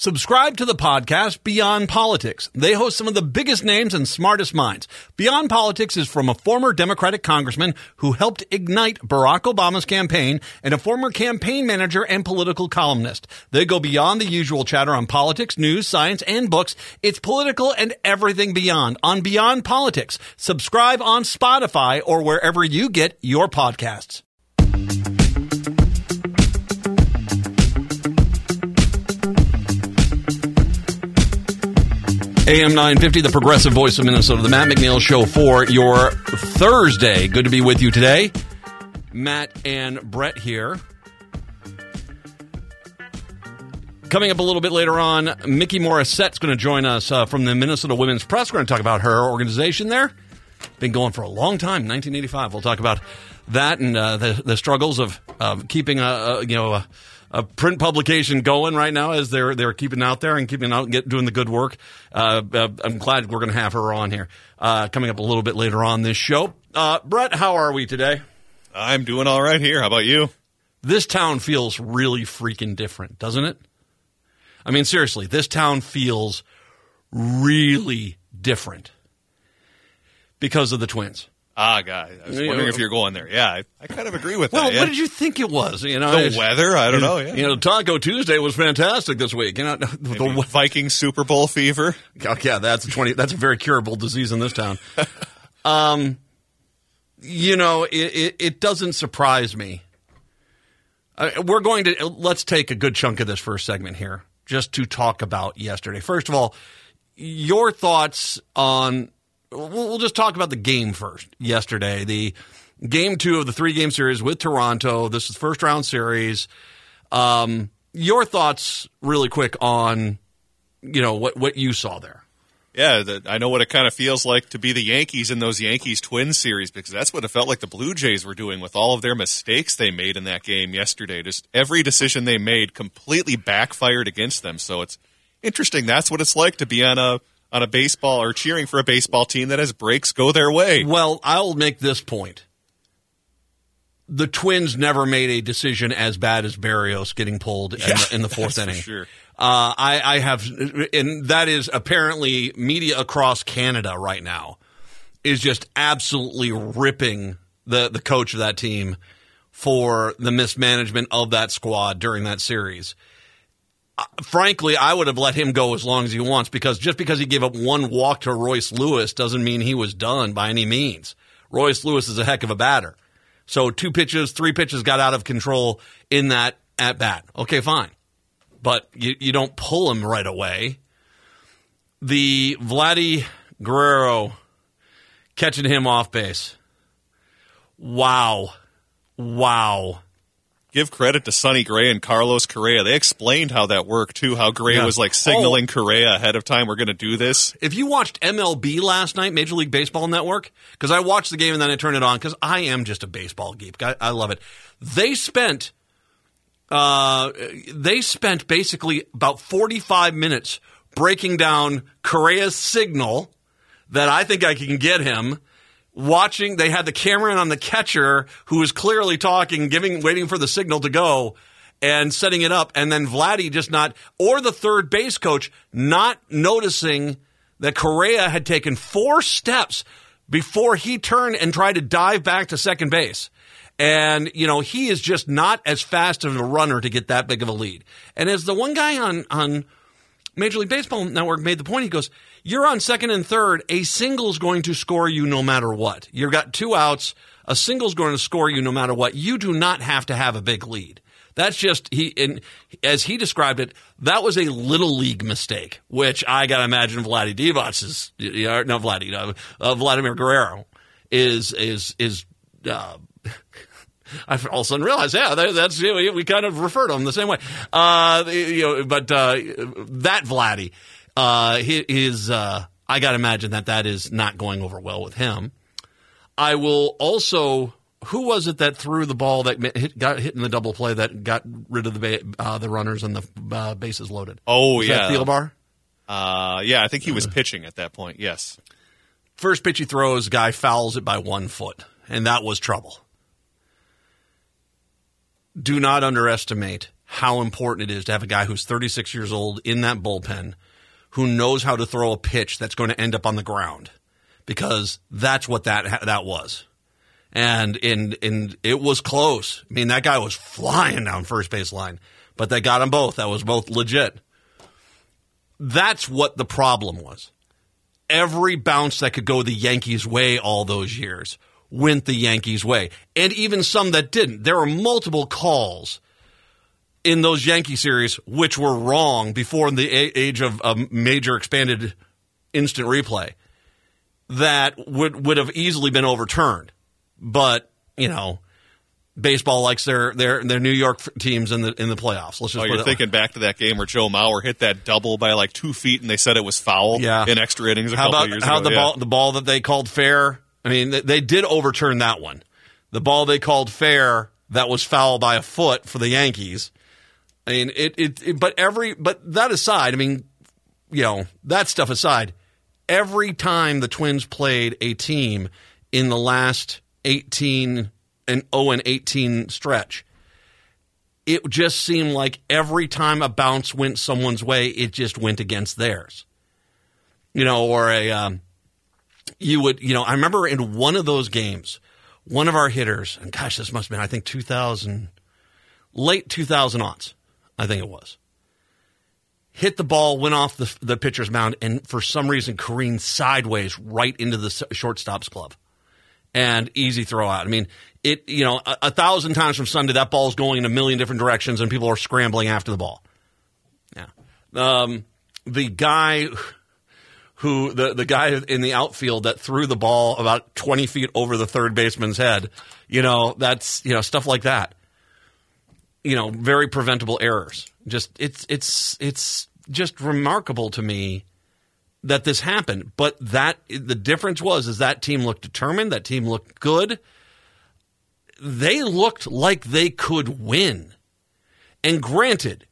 Subscribe to the podcast Beyond Politics. They host some of the biggest names and smartest minds. Beyond Politics is from a former Democratic congressman who helped ignite Barack Obama's campaign and a former campaign manager and political columnist. They go beyond the usual chatter on politics, news, science, and books. It's political and everything beyond on Beyond Politics. Subscribe on Spotify or wherever you get your podcasts. AM 950, the progressive voice of Minnesota, the Matt McNeil Show for your Thursday. Good to be with you today. Matt and Brett here. Coming up a little bit later on, Mikki Morrissette's going to join us uh, from the Minnesota Women's Press. We're going to talk about her organization there. Been going for a long time, 1985. We'll talk about that and uh, the, the struggles of, keeping a, a you know a, a print publication going right now as they're they're keeping out there and keeping out and get, doing the good work. Uh, uh, I'm glad we're going to have her on here uh, coming up a little bit later on this show. Uh, Brett, how are we today? I'm doing all right here. How about you? This town feels really freaking different, doesn't it? I mean, seriously, this town feels really different because of the twins. Ah, guy. I was wondering if you're going there. Yeah, I, I kind of agree with Well, that. yeah. what did you think it was? You know, the weather? I don't know. Yeah. You know, Taco Tuesday was fantastic this week. You know, the, Viking Super Bowl fever. Oh, yeah, that's a twenty. That's a very curable disease in this town. um, you know, it, it, it doesn't surprise me. Uh, we're going to let's take a good chunk of this first segment here, just to talk about yesterday. First of all, your thoughts on. We'll, we'll just talk about the game first. Yesterday, the game two of the three game series with Toronto. This is first round series. Um, your thoughts, really quick, on you know what what you saw there. Yeah, the, I know what it kind of feels like to be the Yankees in those Yankees Twins series because that's what it felt like the Blue Jays were doing with all of their mistakes they made in that game yesterday. Just every decision they made completely backfired against them. So it's interesting. That's what it's like to be on a on a baseball or cheering for a baseball team that has breaks go their way. Well, I'll make this point. The Twins never made a decision as bad as Berrios getting pulled in, the, in the fourth that's for inning. sure. Uh, I, I have, and that is apparently media across Canada right now is just absolutely ripping the the coach of that team for the mismanagement of that squad during that series. Frankly, I would have let him go as long as he wants because just because he gave up one walk to Royce Lewis doesn't mean he was done by any means. Royce Lewis is a heck of a batter. So two pitches, three pitches got out of control in that at bat. Okay, fine. But you, you don't pull him right away. The Vladdy Guerrero catching him off base. Wow. Wow. Give credit to Sonny Gray and Carlos Correa. They explained how that worked too. How Gray Yeah. was like signaling Correa ahead of time. We're going to do this. If you watched MLB last night, Major League Baseball Network, because I watched the game and then I turned it on because I am just a baseball geek. I, I love it. They spent, uh, they spent basically about forty-five minutes breaking down Correa's signal that I think I can get him. Watching, they had the camera on the catcher who was clearly talking, giving, waiting for the signal to go and setting it up. And then Vladdy just not, or the third base coach not noticing that Correa had taken four steps before he turned and tried to dive back to second base. And, you know, he is just not as fast of a runner to get that big of a lead. And as the one guy on, on Major League Baseball Network made the point, he goes, You're on second and third. A single's going to score you no matter what. You've got two outs. A single's going to score you no matter what. You do not have to have a big lead. That's just he and as he described it, that was a little league mistake, which I gotta imagine Vladdy Divac is no Vladdy, no, uh, Vladimir Guerrero is is is uh, I all of a sudden realized, yeah, that, that's you know, we kind of refer to him the same way. Uh, you know, but uh, that Vladdy, uh, he- his, uh, I got to imagine that that is not going over well with him. I will also who was it that threw the ball that hit, got hit in the double play that got rid of the ba- uh, the runners and the uh, bases loaded? Oh Was yeah, Thielbar. Uh, yeah, I think he was pitching at that point. Yes. First pitch he throws, guy fouls it by one foot, and that was trouble. Do not underestimate how important it is to have a guy who's 36 years old in that bullpen who knows how to throw a pitch that's going to end up on the ground because that's what that that was. And in in it was close. I mean, that guy was flying down first base line, but they got them both. That was both legit. That's what the problem was every bounce that could go the Yankees' way all those years went the Yankees' way. And even some that didn't. There were multiple calls in those Yankee series which were wrong before the age of a major expanded instant replay that would would have easily been overturned. But, you know, baseball likes their their their New York teams in the in the playoffs. Let's just. Oh, you're it that way. thinking back to that game where Joe Mauer hit that double by like two feet, and they said it was foul. Yeah. in extra innings a How couple about years how ago. the yeah. ball the ball that they called fair? I mean, they, did overturn that one. The ball they called fair that was foul by a foot for the Yankees. I mean, it, it, it but every but that aside, I mean, you know, that stuff aside, every time the Twins played a team in the last 18 and 0 and 18 stretch, it just seemed like every time a bounce went someone's way, it just went against theirs. You know, or a um, you would, you know, I remember in one of those games, one of our hitters, and gosh, this must have been, I think, 2000, late 2000 aughts, I think it was, hit the ball, went off the, the pitcher's mound, and for some reason careened sideways right into the shortstop's glove. And easy throw out. I mean, it, you know, a, a thousand times from Sunday, that ball's going in a million different directions and people are scrambling after the ball. Yeah. Um, the guy who the the guy in the outfield that threw the ball about 20 feet over the third baseman's head. You know, that's you know stuff like that. You know, very preventable errors. Just it's it's it's just remarkable to me that this happened. But that the difference was is that team looked determined. That team looked good. They looked like they could win. And granted,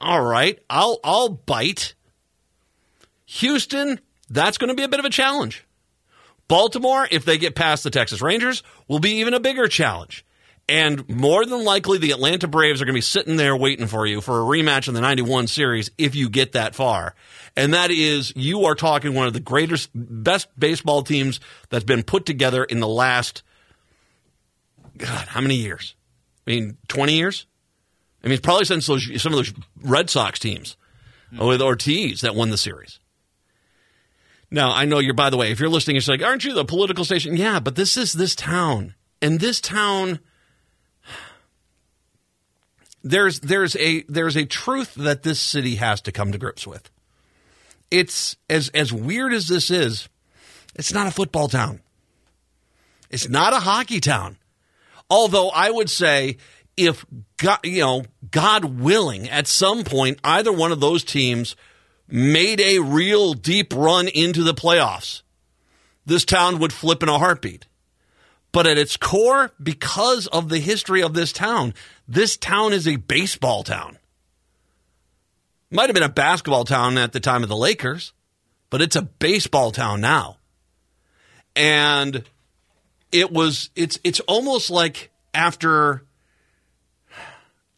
all right, I'll I'll bite. Houston, that's going to be a bit of a challenge. Baltimore, if they get past the Texas Rangers, will be even a bigger challenge. And more than likely, the Atlanta Braves are going to be sitting there waiting for you for a rematch in the 91 series if you get that far. And that is, you are talking one of the greatest, best baseball teams that's been put together in the last, God, how many years? I mean, 20 years? I mean, probably since those, some of those Red Sox teams with Ortiz that won the series. Now, I know you're, by the way, if you're listening, it's like, aren't you the political station? Yeah, but this is this town. And this town, there's, there's, a, there's a truth that this city has to come to grips with. It's, as, as weird as this is, it's not a football town. It's not a hockey town. Although I would say, if God, you know, God willing, at some point, either one of those teams made a real deep run into the playoffs, this town would flip in a heartbeat. But at its core, because of the history of this town, this town is a baseball town. Might have been a basketball town at the time of the Lakers, but it's a baseball town now. And it was it's it's almost like after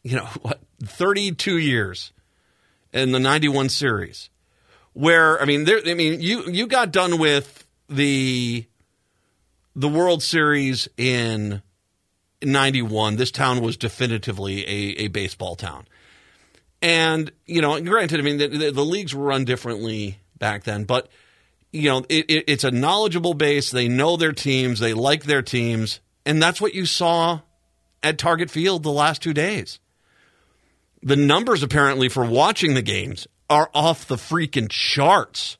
you know what 32 years in the 91 series where I mean there I mean you you got done with the the World Series in 91 this town was definitively a, a baseball town. And you know granted I mean the, the, the leagues were run differently back then but you know it, it, it's a knowledgeable base. They know their teams. They like their teams. And that's what you saw at Target Field the last two days the numbers apparently for watching the games are off the freaking charts.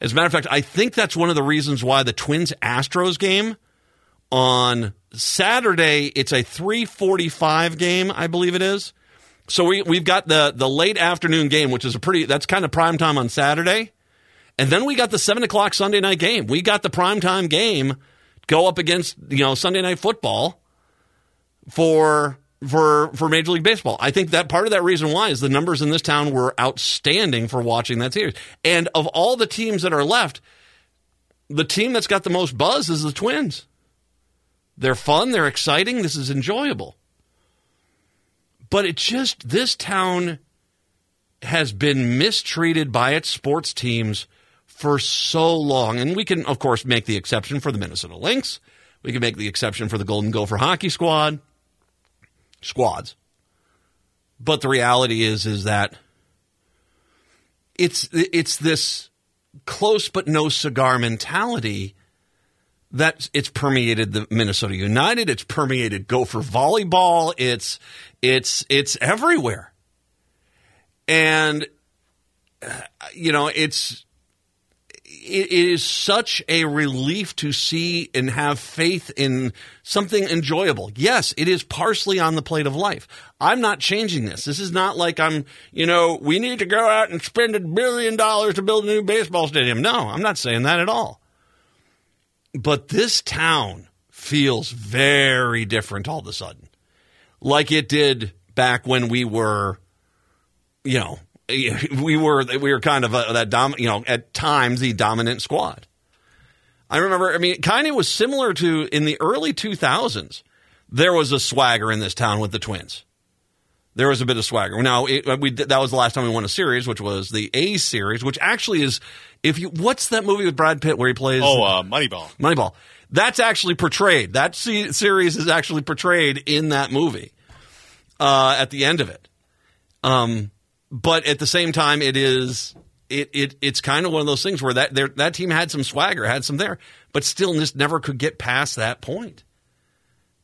As a matter of fact, I think that's one of the reasons why the Twins Astros game on Saturday it's a 345 game, I believe it is. So we we've got the the late afternoon game, which is a pretty that's kind of prime time on Saturday. And then we got the seven o'clock Sunday night game. We got the prime time game go up against you know Sunday night football for for for Major League Baseball. I think that part of that reason why is the numbers in this town were outstanding for watching that series. And of all the teams that are left, the team that's got the most buzz is the Twins. They're fun, they're exciting, this is enjoyable. But it just this town has been mistreated by its sports teams for so long. And we can, of course, make the exception for the Minnesota Lynx. We can make the exception for the Golden Gopher hockey squad, squads. But the reality is, is that it's it's this close but no cigar mentality that it's permeated the Minnesota United. It's permeated Gopher volleyball. It's it's it's everywhere, and uh, you know it's it is such a relief to see and have faith in something enjoyable. Yes, it is parsley on the plate of life. I'm not changing this. This is not like I'm, you know, we need to go out and spend a billion dollars to build a new baseball stadium. No, I'm not saying that at all. But this town feels very different all of a sudden. Like it did back when we were, you know, we were we were kind of a, that dom, you know, at times the dominant squad. I remember. I mean, kind of was similar to in the early 2000s. There was a swagger in this town with the Twins. There was a bit of swagger. Now, it, we that was the last time we won a series, which was the A series, which actually is if you what's that movie with Brad Pitt where he plays? Oh, uh, Moneyball. Moneyball. That's actually portrayed. That series is actually portrayed in that movie. Uh, at the end of it. Um, but at the same time, it is it, it it's kind of one of those things where that that team had some swagger, had some there, but still just never could get past that point.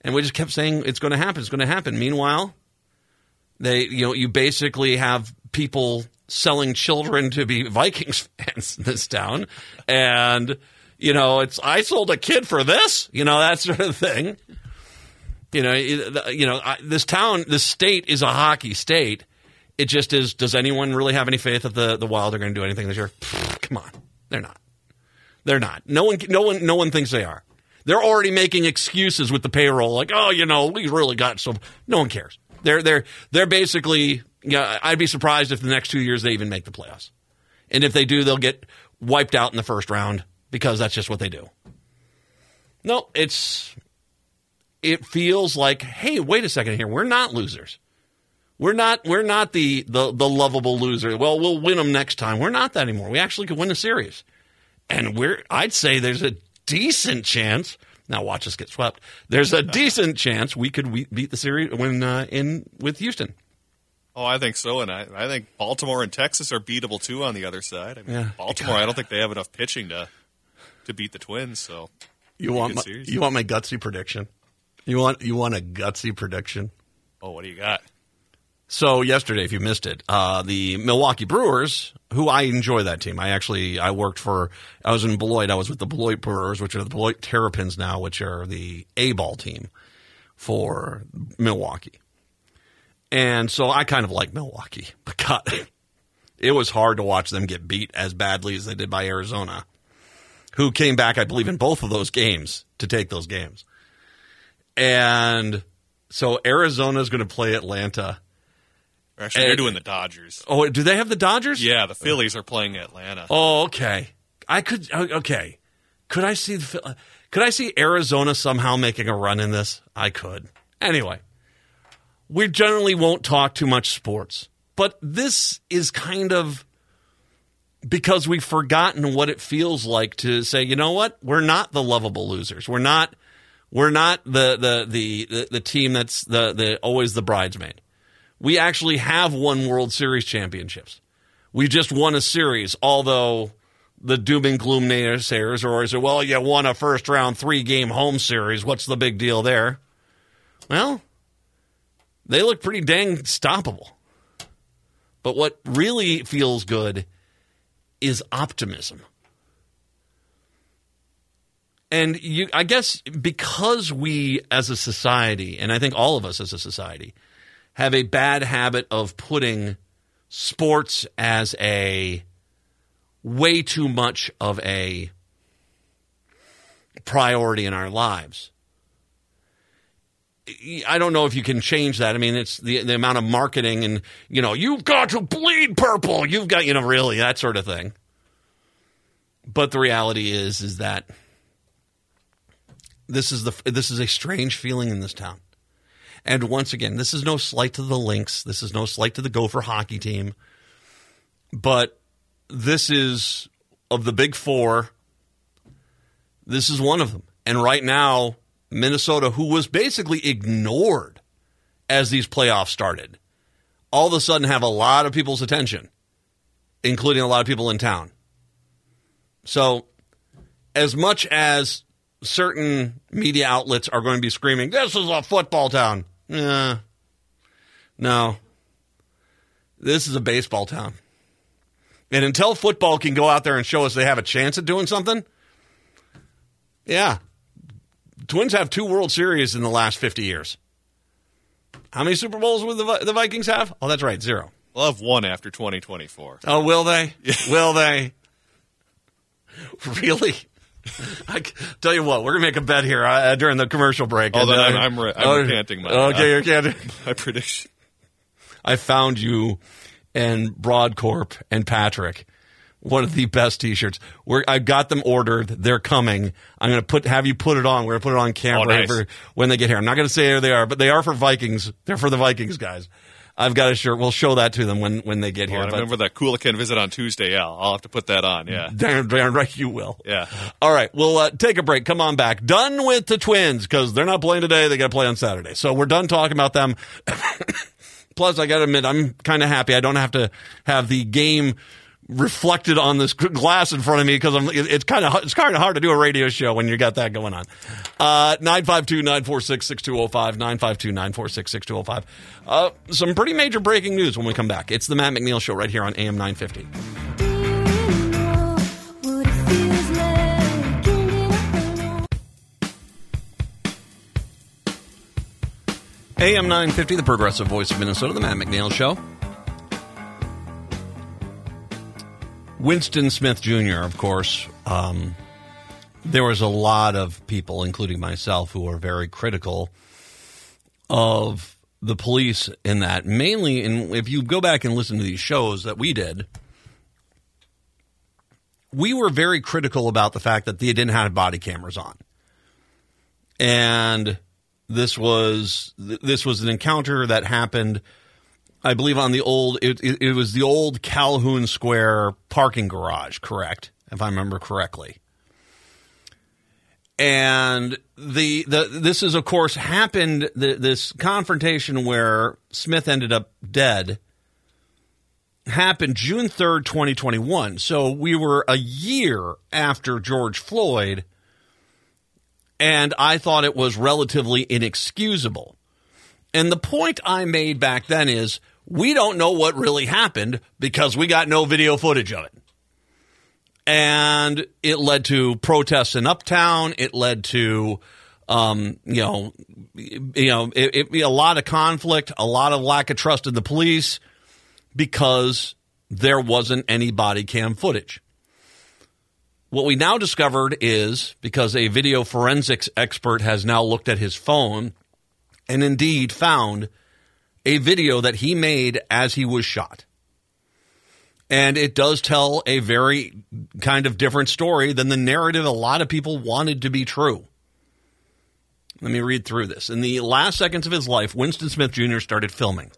And we just kept saying it's going to happen, it's going to happen. Meanwhile, they you know you basically have people selling children to be Vikings fans in this town, and you know it's I sold a kid for this, you know that sort of thing. You know, you know this town, this state is a hockey state it just is. Does anyone really have any faith that the the Wild are going to do anything this year? Come on, they're not. They're not. No one. No one. No one thinks they are. They're already making excuses with the payroll, like, oh, you know, we really got some. No one cares. They're they're they're basically. Yeah, I'd be surprised if the next two years they even make the playoffs, and if they do, they'll get wiped out in the first round because that's just what they do. No, it's. It feels like, hey, wait a second here. We're not losers. We're not we're not the, the the lovable loser. Well, we'll win them next time. We're not that anymore. We actually could win the series, and we're I'd say there's a decent chance. Now watch us get swept. There's a decent chance we could we beat the series when uh, in with Houston. Oh, I think so, and I, I think Baltimore and Texas are beatable too on the other side. I mean, yeah. Baltimore, I don't think they have enough pitching to to beat the Twins. So you want my, you want my gutsy prediction? You want you want a gutsy prediction? Oh, what do you got? So yesterday, if you missed it, uh, the Milwaukee Brewers, who I enjoy that team. I actually I worked for. I was in Beloit. I was with the Beloit Brewers, which are the Beloit Terrapins now, which are the A ball team for Milwaukee. And so I kind of like Milwaukee, but God, it was hard to watch them get beat as badly as they did by Arizona, who came back, I believe, in both of those games to take those games. And so Arizona is going to play Atlanta Actually, they're doing the Dodgers. Oh, do they have the Dodgers? Yeah, the Phillies are playing Atlanta. Oh, okay. I could. Oh, okay. Could I see the? Could I see Arizona somehow making a run in this? I could. Anyway, we generally won't talk too much sports, but this is kind of because we've forgotten what it feels like to say, you know what? We're not the lovable losers. We're not. We're not the the the the, the team that's the the always the bridesmaid we actually have won World Series championships. We just won a series, although the doom and gloom naysayers are always, well, you won a first round three game home series. What's the big deal there? Well, they look pretty dang stoppable. But what really feels good is optimism. And you, I guess because we as a society, and I think all of us as a society, have a bad habit of putting sports as a way too much of a priority in our lives. I don't know if you can change that. I mean, it's the the amount of marketing and you know you've got to bleed purple. You've got you know really that sort of thing. But the reality is is that this is the this is a strange feeling in this town. And once again, this is no slight to the Lynx. This is no slight to the Gopher hockey team. But this is of the big four. This is one of them. And right now, Minnesota, who was basically ignored as these playoffs started, all of a sudden have a lot of people's attention, including a lot of people in town. So, as much as certain media outlets are going to be screaming, this is a football town. Yeah. No. This is a baseball town. And until football can go out there and show us they have a chance at doing something, yeah. Twins have two World Series in the last 50 years. How many Super Bowls will the, the Vikings have? Oh, that's right, zero. We'll have one after 2024. Oh, will they? will they? Really? I tell you what, we're gonna make a bet here uh, during the commercial break. Oh, and, uh, I'm, I'm, re- I'm oh, recanting my, Okay, uh, you're canting. my prediction. I found you and Broadcorp and Patrick. One of the best T-shirts. We're, I got them ordered. They're coming. I'm going to put have you put it on. We're to put it on camera Oh, nice. for when they get here. I'm not going to say who they are, but they are for Vikings. They're for the Vikings guys. I've got a shirt. We'll show that to them when when they get Well, here. I remember that Coolican visit on Tuesday. Yeah, I'll have to put that on. Yeah. darn, darn right you will. Yeah. All right, we'll uh, take a break. Come on back. Done with the Twins because they're not playing today. They got to play on Saturday. So we're done talking about them. Plus, I got to admit, I'm kind of happy. I don't have to have the game reflected on this glass in front of me because I'm. it's kind of it's kind of hard to do a radio show when you got that going on. Uh, 952-946-6205, 952-946-6205. Uh, some pretty major breaking news when we come back. It's the Matt McNeil Show right here on AM 950. Do you know what it feels like? Getting up alone. AM 950, the progressive voice of Minnesota, the Matt McNeil Show. Winston Smith Jr., of course, um, there was a lot of people, including myself, who were very critical of the police in that. Mainly, and if you go back and listen to these shows that we did, we were very critical about the fact that they didn't have body cameras on. And this was this was an encounter that happened I believe on the old it, it, it was the old Calhoun Square parking garage, correct? If I remember correctly. And the the this is of course happened the, this confrontation where Smith ended up dead happened June 3rd, 2021. So we were a year after George Floyd and I thought it was relatively inexcusable. And the point I made back then is we don't know what really happened because we got no video footage of it. And it led to protests in Uptown. It led to, um, you know, you know, it, it, a lot of conflict, a lot of lack of trust in the police because there wasn't any body cam footage. What we now discovered is because a video forensics expert has now looked at his phone and indeed found a video that he made as he was shot. And it does tell a very kind of different story than the narrative a lot of people wanted to be true. Let me read through this. In the last seconds of his life, Winston Smith Jr. started filming.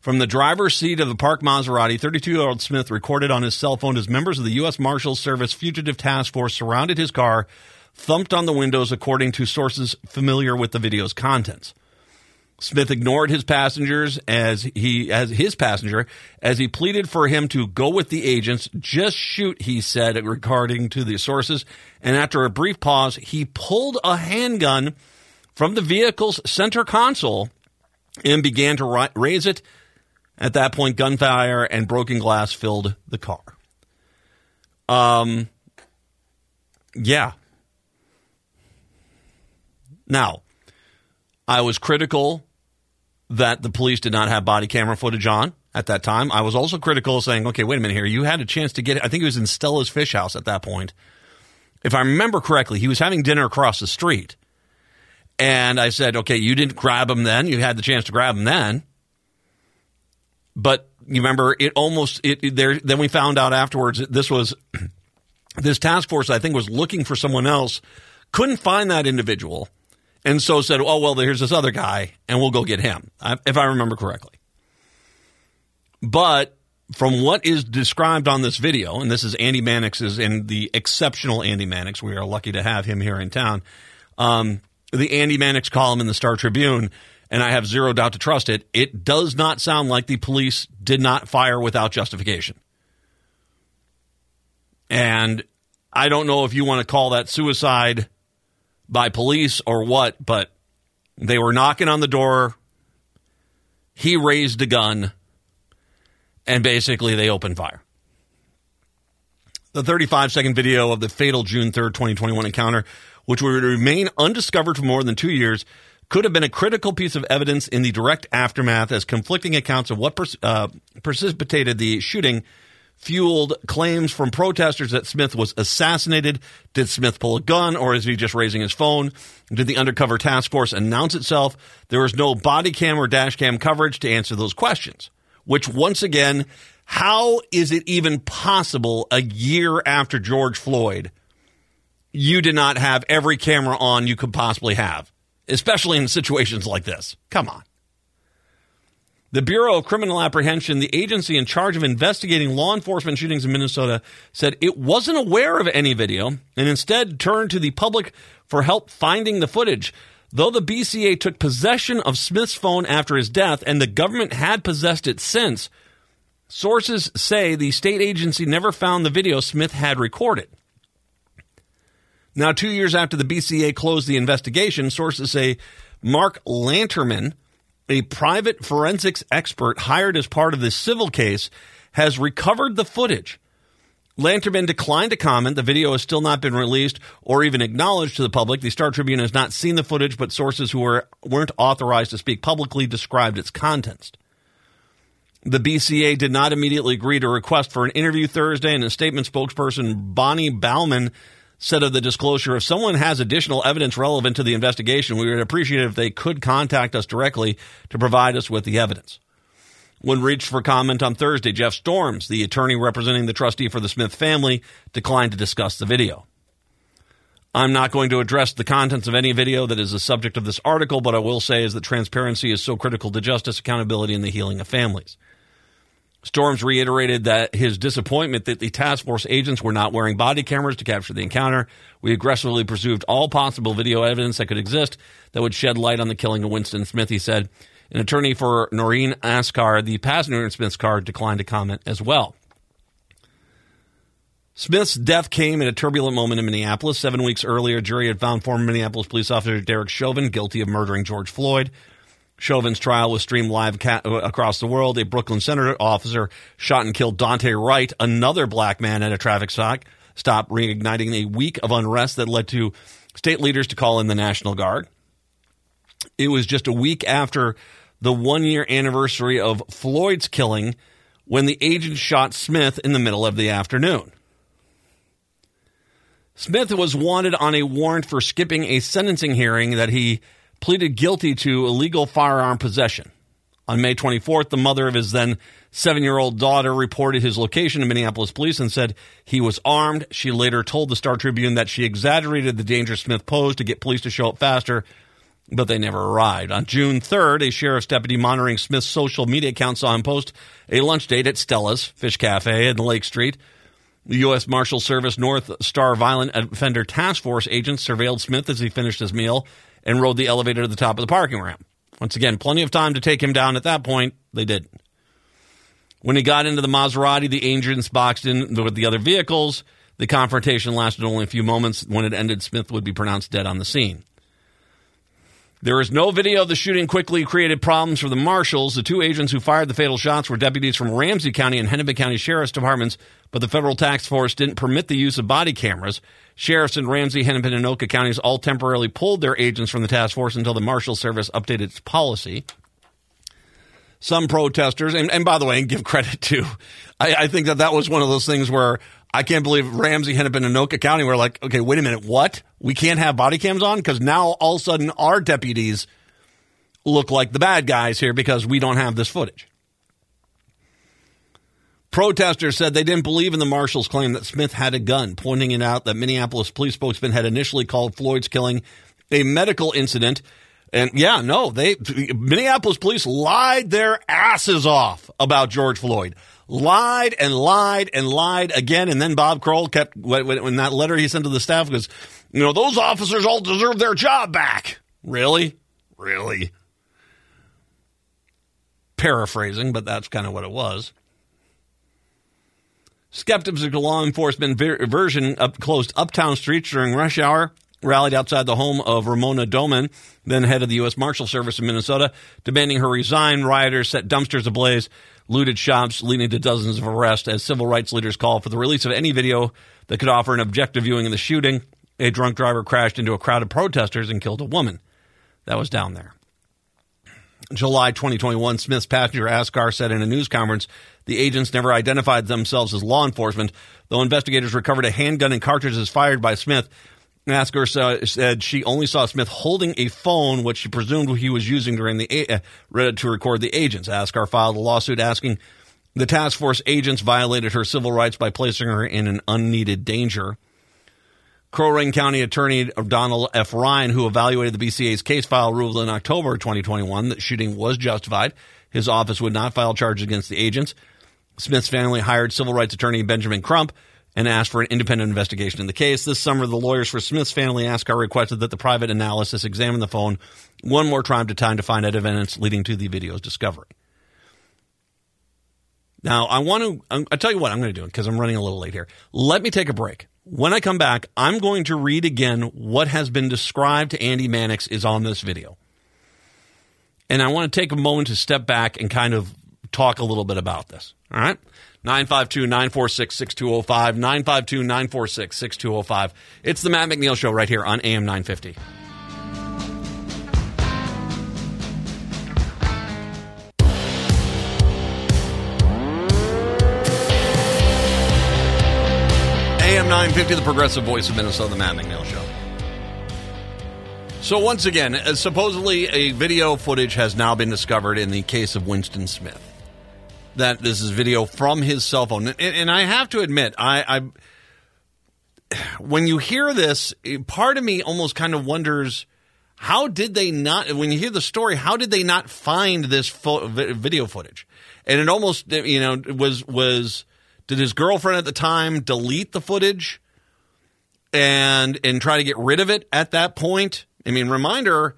From the driver's seat of the parked Maserati, 32 year old Smith recorded on his cell phone as members of the U.S. Marshals Service Fugitive Task Force surrounded his car, thumped on the windows, according to sources familiar with the video's contents. Smith ignored his passengers as he as his passenger as he pleaded for him to go with the agents. Just shoot, he said, according to the sources. And after a brief pause, he pulled a handgun from the vehicle's center console and began to ri- raise it. At that point, gunfire and broken glass filled the car. Um, yeah. Now, I was critical that the police did not have body camera footage on at that time. I was also critical saying, okay, wait a minute here. You had a chance to get. I think it was in Stella's Fish House at that point. if I remember correctly, he was having dinner across the street. And I said, okay, you didn't grab him then. You had the chance to grab him then. But you remember, it almost, it, it- there, then we found out afterwards that this was, this task force, I think, was looking for someone else, couldn't find that individual. And so said, oh, well, here's this other guy, and we'll go get him, if I remember correctly. But from what is described on this video, and this is Andy Mannix's and the exceptional Andy Mannix, we are lucky to have him here in town. Um, the Andy Mannix column in the Star Tribune, and I have zero doubt to trust it. It does not sound like the police did not fire without justification. And I don't know if you want to call that suicide by police or what, but they were knocking on the door. He raised a gun and basically they opened fire. The 35 second video of the fatal June 3rd, 2021 encounter, which would remain undiscovered for more than two years, could have been a critical piece of evidence in the direct aftermath as conflicting accounts of what pers- uh, precipitated the shooting fueled claims from protesters that Smith was assassinated. Did Smith pull a gun or is he just raising his phone? Did the undercover task force announce itself? There was no body cam or dash cam coverage to answer those questions, which once again, how is it even possible a year after George Floyd, you did not have every camera on you could possibly have, especially in situations like this? Come on. The Bureau of Criminal Apprehension, the agency in charge of investigating law enforcement shootings in Minnesota, said it wasn't aware of any video and instead turned to the public for help finding the footage. Though the BCA took possession of Smith's phone after his death and the government had possessed it since, sources say the state agency never found the video Smith had recorded. Now, two years after the BCA closed the investigation, sources say Mark Lanterman, a private forensics expert hired as part of this civil case, has recovered the footage. Lanterman declined to comment. The video has still not been released or even acknowledged to the public. The Star Tribune has not seen the footage, but sources who were, weren't authorized to speak publicly described its contents. The BCA did not immediately agree to request for an interview Thursday, and a statement spokesperson Bonnie Bauman said of the disclosure if someone has additional evidence relevant to the investigation, we would appreciate it if they could contact us directly to provide us with the evidence. When reached for comment on Thursday, Jeff Storms, the attorney representing the trustee for the Smith family, declined to discuss the video. I'm not going to address the contents of any video that is the subject of this article, but I will say is that transparency is so critical to justice, accountability, and the healing of families. Storms reiterated that his disappointment that the task force agents were not wearing body cameras to capture the encounter. We aggressively pursued all possible video evidence that could exist that would shed light on the killing of Winston Smith, he said. An attorney for Noreen Askar, the passenger in Smith's car, declined to comment as well. Smith's death came at a turbulent moment in Minneapolis. Seven weeks earlier, a jury had found former Minneapolis police officer Derek Chauvin guilty of murdering George Floyd. Chauvin's trial was streamed live ca- uh, across the world. A Brooklyn Center officer shot and killed Daunte Wright, another black man at a traffic stop, stop reigniting a week of unrest that led to state leaders to call in the National Guard. It was just a week after the one year anniversary of Floyd's killing when the agent shot Smith in the middle of the afternoon. Smith was wanted on a warrant for skipping a sentencing hearing that he pleaded guilty to illegal firearm possession. On May 24th, the mother of his then seven year old daughter reported his location to Minneapolis police and said he was armed. She later told the Star Tribune that she exaggerated the danger Smith posed to get police to show up faster, but they never arrived. On June 3rd, a sheriff's deputy monitoring Smith's social media account saw him post a lunch date at Stella's Fish Cafe in Lake Street. The U.S. Marshal Service North Star Violent Offender Task Force agents surveilled Smith as he finished his meal and rode the elevator to the top of the parking ramp. Once again, plenty of time to take him down at that point. They didn't. When he got into the Maserati, the agents boxed in with the other vehicles. The confrontation lasted only a few moments. When it ended, Smith would be pronounced dead on the scene. There is no video of the shooting quickly created problems for the marshals. The two agents who fired the fatal shots were deputies from Ramsey County and Hennepin County Sheriff's Departments, but the federal task force didn't permit the use of body cameras. Sheriffs in Ramsey, Hennepin, and Oka counties all temporarily pulled their agents from the task force until the Marshal Service updated its policy. Some protesters, and, and by the way, and give credit to, I, I think that that was one of those things where I can't believe Ramsey Hennepin, and Anoka County. We're like, okay, wait a minute, what? We can't have body cams on because now all of a sudden our deputies look like the bad guys here because we don't have this footage. Protesters said they didn't believe in the marshal's claim that Smith had a gun, pointing it out that Minneapolis police spokesman had initially called Floyd's killing a medical incident. And yeah, no, they Minneapolis police lied their asses off about George Floyd. Lied and lied and lied again. And then Bob Kroll kept, when, that letter he sent to the staff goes, you know, those officers all deserve their job back. Really? Really? Paraphrasing, but that's kind of what it was. Skeptics of the law enforcement ver- version up closed uptown streets during rush hour, rallied outside the home of Ramona Dohman, then head of the U.S. Marshal Service in Minnesota, demanding her resign. Rioters set dumpsters ablaze, looted shops, leading to dozens of arrests as civil rights leaders call for the release of any video that could offer an objective viewing of the shooting. A drunk driver crashed into a crowd of protesters and killed a woman that was down there. July 2021, Smith's passenger Askar said in a news conference the agents never identified themselves as law enforcement, though investigators recovered a handgun and cartridges fired by Smith. Askar sa- said she only saw Smith holding a phone, which she presumed he was using during the uh, to record the agents. Askar filed a lawsuit asking the task force agents violated her civil rights by placing her in an unneeded danger. Crow Wing County Attorney Donald F. Ryan, who evaluated the BCA's case file, ruled in October 2021 that shooting was justified. His office would not file charges against the agents. Smith's family hired civil rights attorney Benjamin Crump and asked for an independent investigation in the case. This summer, the lawyers for Smith's family Askar requested that the private analysis examine the phone one more time to time to find out evidence leading to the video's discovery. Now, I want to, I'll tell you what I'm going to do because I'm running a little late here. Let me take a break. When I come back, I'm going to read again what has been described to Andy Mannix is on this video. And I want to take a moment to step back and kind of talk a little bit about this. All right? 952 946 6205. 952 946 6205. It's the Matt McNeil Show right here on AM 950. AM 950, the progressive voice of Minnesota, the Matt McNeil Show. So, once again, uh, supposedly a video footage has now been discovered in the case of Winston Smith. That this is video from his cell phone. And, and I have to admit, I, I when you hear this, part of me almost kind of wonders how did they not when you hear the story how did they not find this fo- video footage and it almost you know was was did his girlfriend at the time delete the footage and and try to get rid of it at that point i mean reminder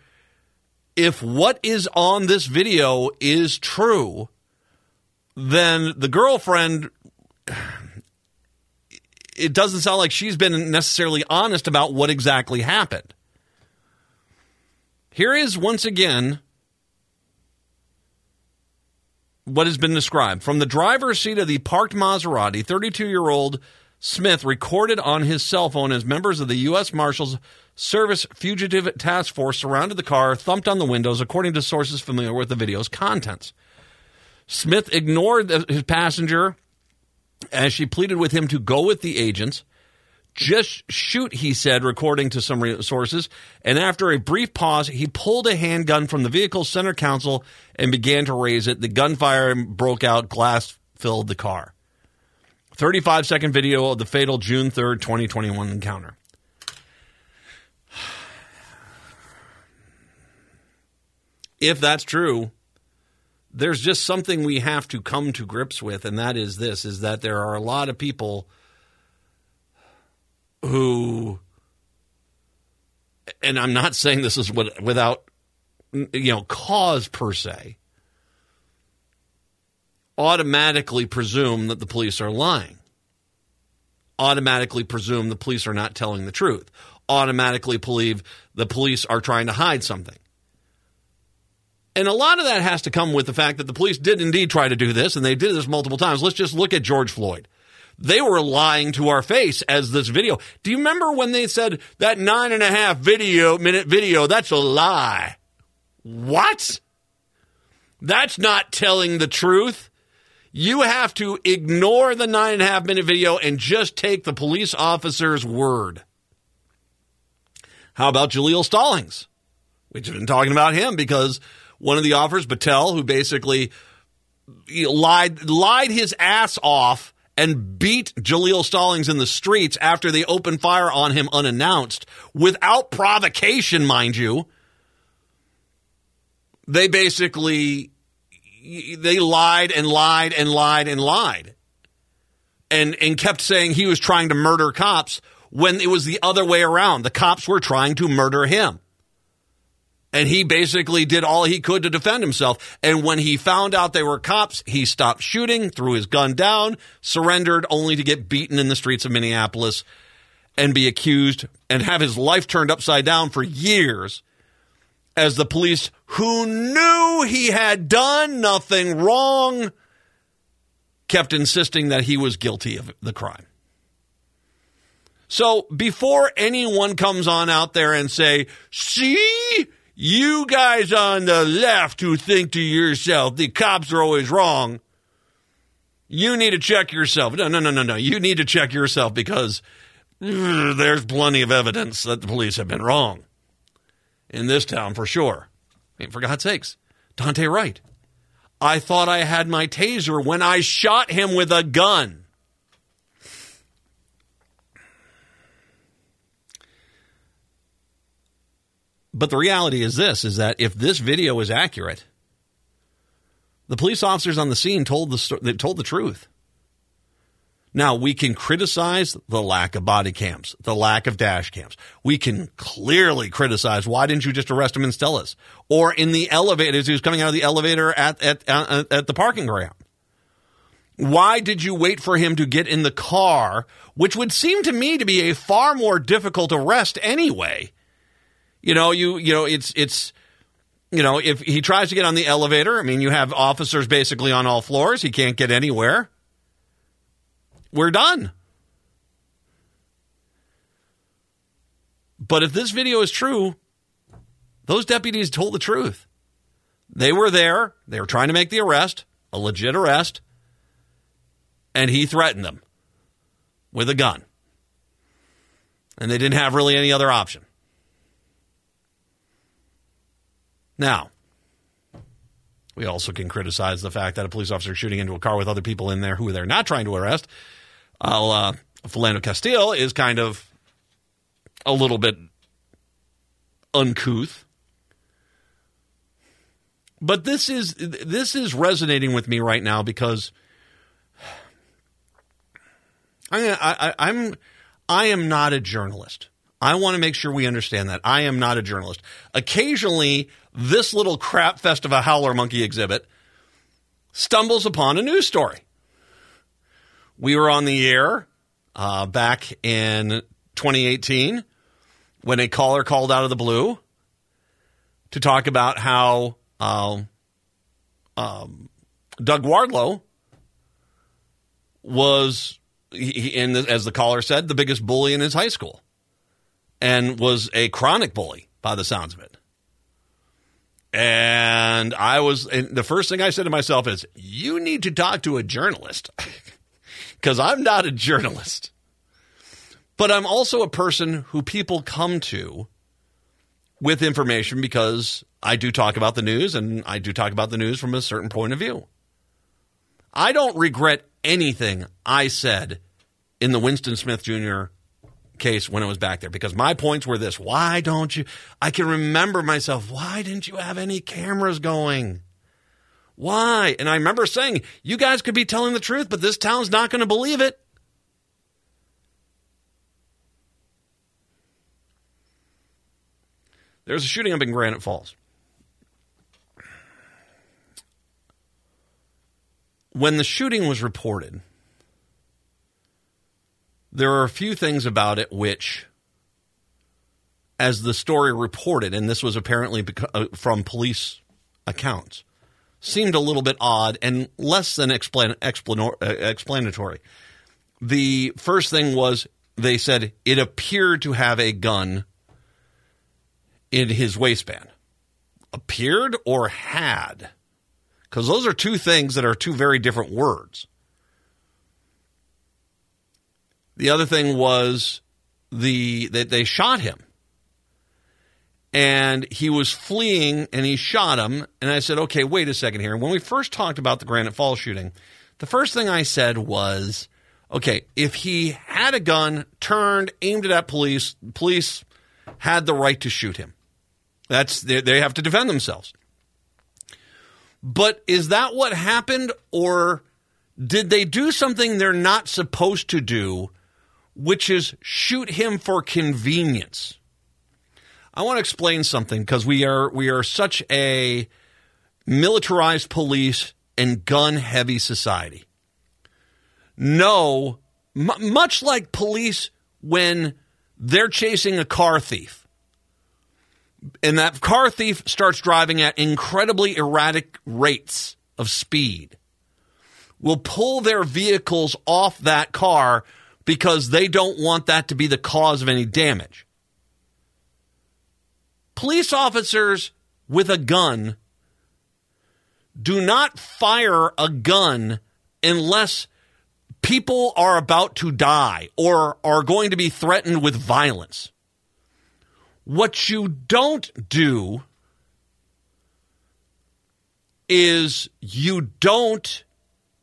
if what is on this video is true then the girlfriend it doesn't sound like she's been necessarily honest about what exactly happened here is once again what has been described. From the driver's seat of the parked Maserati, 32 year old Smith recorded on his cell phone as members of the U.S. Marshals Service Fugitive Task Force surrounded the car, thumped on the windows, according to sources familiar with the video's contents. Smith ignored his passenger as she pleaded with him to go with the agents. Just shoot, he said, according to some sources. And after a brief pause, he pulled a handgun from the vehicle's center console and began to raise it. The gunfire broke out, glass filled the car. 35 second video of the fatal June 3rd, 2021 encounter. If that's true, there's just something we have to come to grips with, and that is this is that there are a lot of people who and I'm not saying this is with, without you know cause per se automatically presume that the police are lying. Automatically presume the police are not telling the truth. Automatically believe the police are trying to hide something and a lot of that has to come with the fact that the police did indeed try to do this and they did this multiple times let's just look at George Floyd they were lying to our face as this video. Do you remember when they said that nine and a half video minute video? That's a lie. What? That's not telling the truth. You have to ignore the nine and a half minute video and just take the police officer's word. How about Jaleel Stallings? We've been talking about him because one of the offers, Bittell, who basically lied lied his ass off and beat Jaleel Stallings in the streets after they opened fire on him unannounced without provocation, mind you. They basically they lied and lied and lied and lied. And and kept saying he was trying to murder cops when it was the other way around. The cops were trying to murder him. And he basically did all he could to defend himself. And when he found out they were cops, he stopped shooting, threw his gun down, surrendered only to get beaten in the streets of Minneapolis and be accused and have his life turned upside down for years as the police who knew he had done nothing wrong kept insisting that he was guilty of the crime. So before anyone comes on out there and say, see, you guys on the left who think to yourself the cops are always wrong, you need to check yourself. No, no, no, no, no. You need to check yourself because there's plenty of evidence that the police have been wrong in this town for sure. I mean, for God's sakes, Daunte Wright. I thought I had my taser when I shot him with a gun. But the reality is this is that if this video is accurate, the police officers on the scene told the they told the truth. Now, we can criticize the lack of body cams, the lack of dash cams. We can clearly criticize why didn't you just arrest him in Stellas or in the elevator as he was coming out of the elevator at, at, at, at the parking ground? Why did you wait for him to get in the car, which would seem to me to be a far more difficult arrest anyway? You know, you you know, it's it's you know, if he tries to get on the elevator, I mean, you have officers basically on all floors. He can't get anywhere. We're done. But if this video is true, those deputies told the truth. They were there. They were trying to make the arrest, a legit arrest, and he threatened them with a gun. And they didn't have really any other option. Now, we also can criticize the fact that a police officer shooting into a car with other people in there who they're not trying to arrest. Uh, uh, Philando Castile is kind of a little bit uncouth. But this is this is resonating with me right now because I, I, I'm I am not a journalist. I want to make sure we understand that I am not a journalist. Occasionally, this little crap fest of a howler monkey exhibit stumbles upon a news story. We were on the air uh, back in 2018 when a caller called out of the blue to talk about how uh, um, Doug Wardlow was, as the caller said, the biggest bully in his high school and was a chronic bully by the sounds of it. And I was, and the first thing I said to myself is, you need to talk to a journalist because I'm not a journalist. But I'm also a person who people come to with information because I do talk about the news and I do talk about the news from a certain point of view. I don't regret anything I said in the Winston Smith Jr. case when it was back there because my points were this why don't you I can remember myself why didn't you have any cameras going? Why? And I remember saying you guys could be telling the truth but this town's not going to believe it. There's a shooting up in Granite Falls. When the shooting was reported there are a few things about it which, as the story reported, and this was apparently uh, from police accounts, seemed a little bit odd and less than explan- explanor- uh, explanatory. The first thing was they said it appeared to have a gun in his waistband. Appeared or had? because those are two things that are two very different words. The other thing was the that they shot him. And he was fleeing and he shot him. And I said, okay, wait a second here. When we first talked about the Granite Falls shooting, the first thing I said was, okay, if he had a gun, turned, aimed it at police, police had the right to shoot him. That's they, they have to defend themselves. But is that what happened, or did they do something they're not supposed to do, which is shoot him for convenience? I want to explain something because we are we are such a militarized police and gun heavy society. No, m- much like police when they're chasing a car thief and that car thief starts driving at incredibly erratic rates of speed will pull their vehicles off that car because they don't want that to be the cause of any damage. Police officers with a gun do not fire a gun unless people are about to die or are going to be threatened with violence. What you don't do is you don't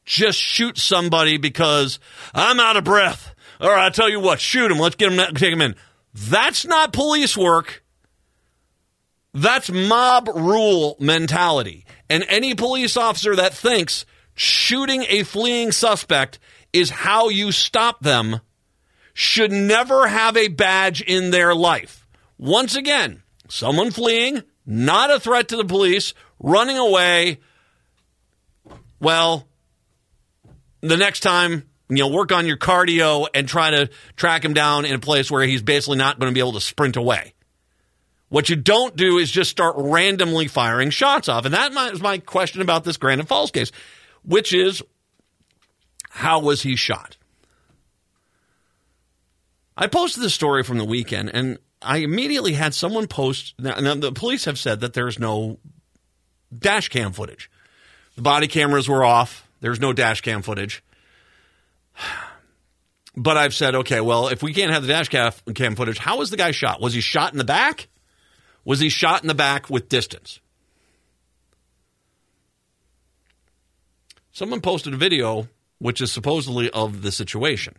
just shoot somebody because I'm out of breath. All right, I tell you what, shoot him. Let's get him, take him in. That's not police work. That's mob rule mentality. And any police officer that thinks shooting a fleeing suspect is how you stop them should never have a badge in their life. Once again, someone fleeing, not a threat to the police, running away. Well, the next time, you know, work on your cardio and try to track him down in a place where he's basically not going to be able to sprint away. What you don't do is just start randomly firing shots off. And that is my question about this Granite Falls case, which is how was he shot? I posted this story from the weekend and I immediately had someone post. Now, now the police have said that there's no dash cam footage. The body cameras were off. There's no dash cam footage. But I've said, okay, well, if we can't have the dash cam footage, how was the guy shot? Was he shot in the back? Was he shot in the back with distance? Someone posted a video, which is supposedly of the situation.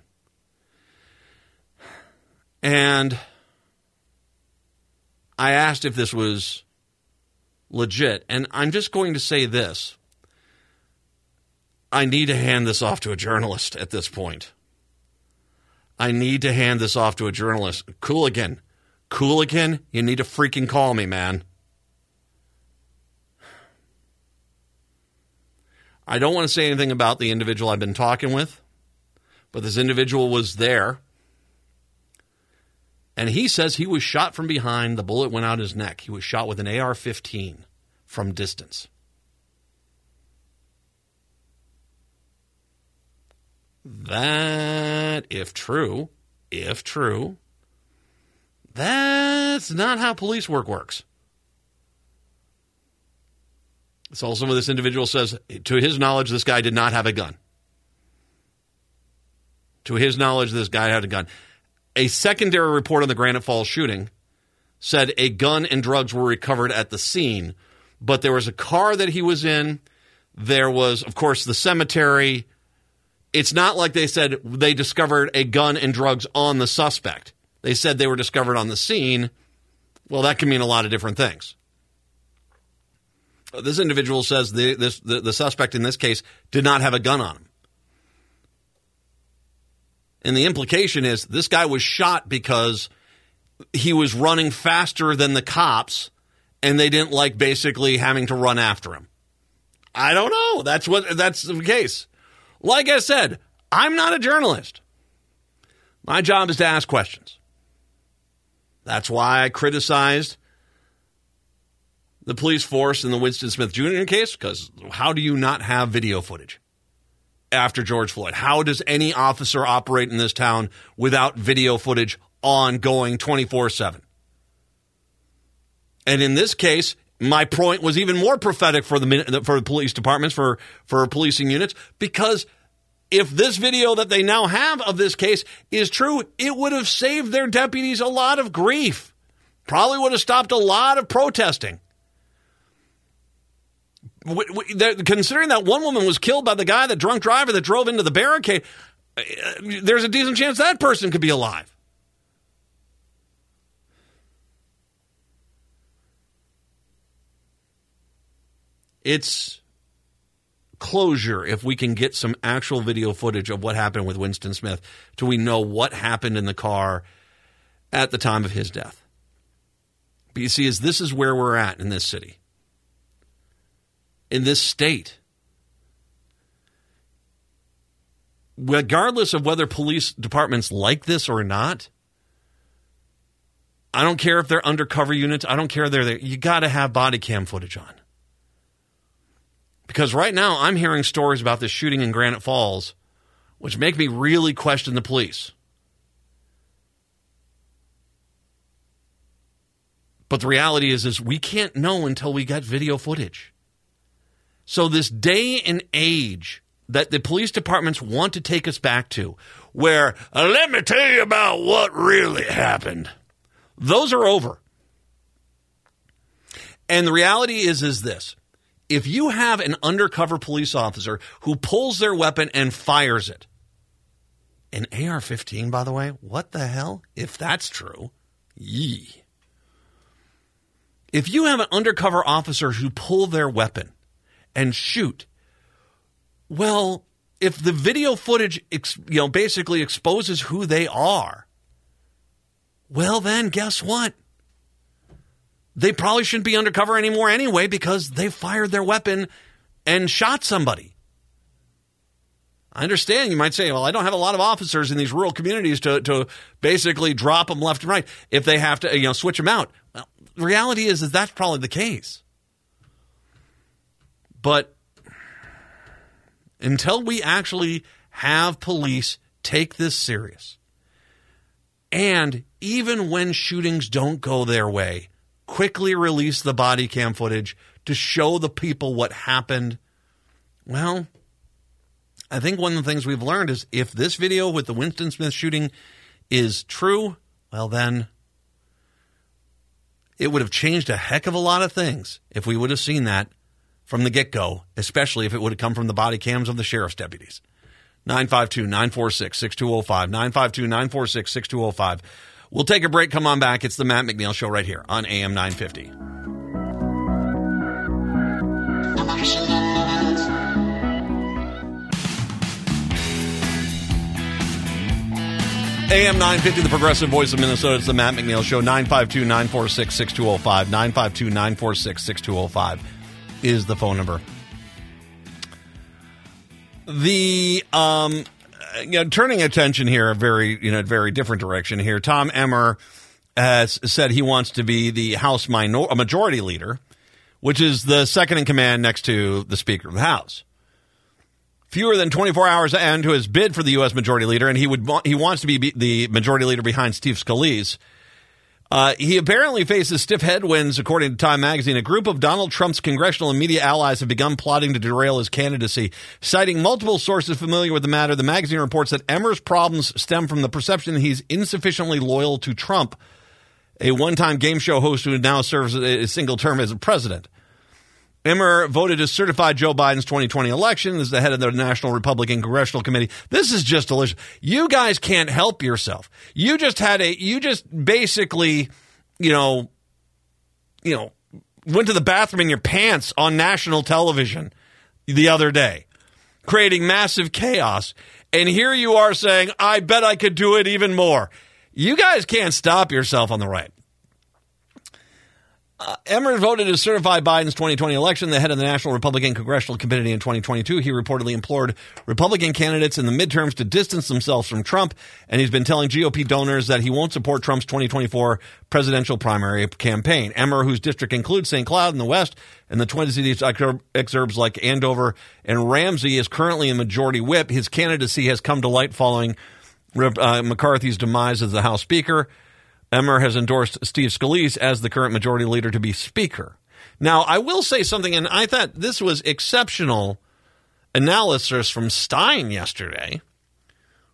And I asked if this was legit. And I'm just going to say this I need to hand this off to a journalist at this point. I need to hand this off to a journalist. Coolican. Coolican, you need to freaking call me, man. I don't want to say anything about the individual I've been talking with, but this individual was there. And he says he was shot from behind. The bullet went out his neck. He was shot with an AR 15 from distance. That, if true, if true, that's not how police work works. So some of this individual says, to his knowledge, this guy did not have a gun. To his knowledge, this guy had a gun. A secondary report on the Granite Falls shooting said a gun and drugs were recovered at the scene, but there was a car that he was in. There was, of course, the cemetery. It's not like they said they discovered a gun and drugs on the suspect. They said they were discovered on the scene. Well, that can mean a lot of different things. Uh, this individual says the, this, the, the suspect in this case did not have a gun on him. And the implication is this guy was shot because he was running faster than the cops and they didn't like basically having to run after him. I don't know. That's what that's the case. Like I said, I'm not a journalist. My job is to ask questions. That's why I criticized the police force in the Winston Smith Jr. case because how do you not have video footage after George Floyd? How does any officer operate in this town without video footage ongoing 24 7? And in this case, my point was even more prophetic for the for the police departments for for policing units because if this video that they now have of this case is true, it would have saved their deputies a lot of grief. Probably would have stopped a lot of protesting. Considering that one woman was killed by the guy, the drunk driver that drove into the barricade, uh, there's a decent chance that person could be alive. It's closure if we can get some actual video footage of what happened with Winston Smith till we know what happened in the car at the time of his death. But you see, is this is where we're at in this city, in this state. Regardless of whether police departments like this or not, I don't care if they're undercover units. I don't care if they're there. You got to have body cam footage on. Because right now I'm hearing stories about this shooting in Granite Falls, which make me really question the police. But the reality is, is we can't know until we get video footage. So this day and age that the police departments want to take us back to, where "Uh, let me tell you about what really happened, those are over. And the reality is, is this: if you have an undercover police officer who pulls their weapon and fires it, an AR-15, by the way, what the hell? If that's true, yee. If you have an undercover officer who pull their weapon and shoot, well, if the video footage, you know, basically exposes who they are, well, then guess what? They probably shouldn't be undercover anymore anyway because they fired their weapon and shot somebody. I understand you might say, well, I don't have a lot of officers in these rural communities to, to basically drop them left and right if they have to, you know, switch them out. Well, the reality is, is that's probably the case. But until we actually have police take this serious, and even when shootings don't go their way, quickly release the body cam footage to show the people what happened. Well, I think one of the things we've learned is if this video with the Winston Smith shooting is true, well, then it would have changed a heck of a lot of things if we would have seen that from the get go, especially if it would have come from the body cams of the sheriff's deputies. 952 946 6205. 952 946 6205. We'll take a break. Come on back. It's the Matt McNeil Show right here on AM 950. AM 950, the progressive voice of Minnesota. It's the Matt McNeil Show. 952 946 6205. 952 946 6205 is the phone number. The, um, you know, turning attention here, a very, you know, very different direction here. Tom Emmer has said he wants to be the House minor- majority leader, which is the second in command next to the Speaker of the House fewer than 24 hours to end to his bid for the U.S. Majority Leader, and he would he wants to be the Majority Leader behind Steve Scalise. Uh, he apparently faces stiff headwinds, according to Time Magazine. A group of Donald Trump's congressional and media allies have begun plotting to derail his candidacy. Citing multiple sources familiar with the matter, the magazine reports that Emmer's problems stem from the perception that he's insufficiently loyal to Trump, a one-time game show host who now serves a single term as a president. Emmer voted to certify Joe Biden's 2020 election as the head of the National Republican Congressional Committee. This is just delicious. You guys can't help yourself. You just had a, you just basically, you know, you know, went to the bathroom in your pants on national television the other day, creating massive chaos. And here you are saying, I bet I could do it even more. You guys can't stop yourself on the right. Uh, Emmer voted to certify Biden's 2020 election. The head of the National Republican Congressional Committee in 2022, he reportedly implored Republican candidates in the midterms to distance themselves from Trump, and he's been telling GOP donors that he won't support Trump's 2024 presidential primary campaign. Emmer, whose district includes St. Cloud in the West and the Twin Cities exurbs like Andover and Ramsey, is currently a majority whip. His candidacy has come to light following uh, McCarthy's demise as the House Speaker. Emmer has endorsed Steve Scalise as the current majority leader to be Speaker. Now, I will say something, and I thought this was exceptional analysis from Stein yesterday,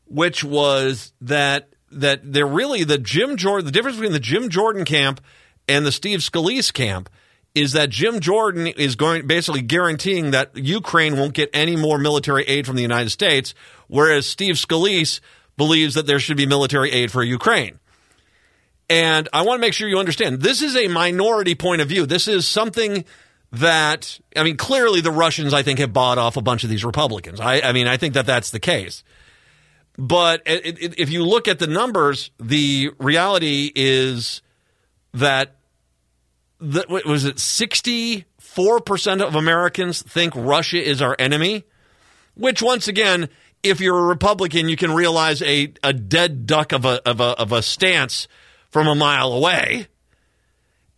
which was that that they're really the Jim Jordan the difference between the Jim Jordan camp and the Steve Scalise camp is that Jim Jordan is going basically guaranteeing that Ukraine won't get any more military aid from the United States, whereas Steve Scalise believes that there should be military aid for Ukraine. And I want to make sure you understand this is a minority point of view. This is something that, I mean, clearly the Russians, I think, have bought off a bunch of these Republicans. I, I mean, I think that that's the case. But it, it, if you look at the numbers, the reality is that, the, what was it 64% of Americans think Russia is our enemy? Which, once again, if you're a Republican, you can realize a, a dead duck of a, of, a, of a stance from a mile away.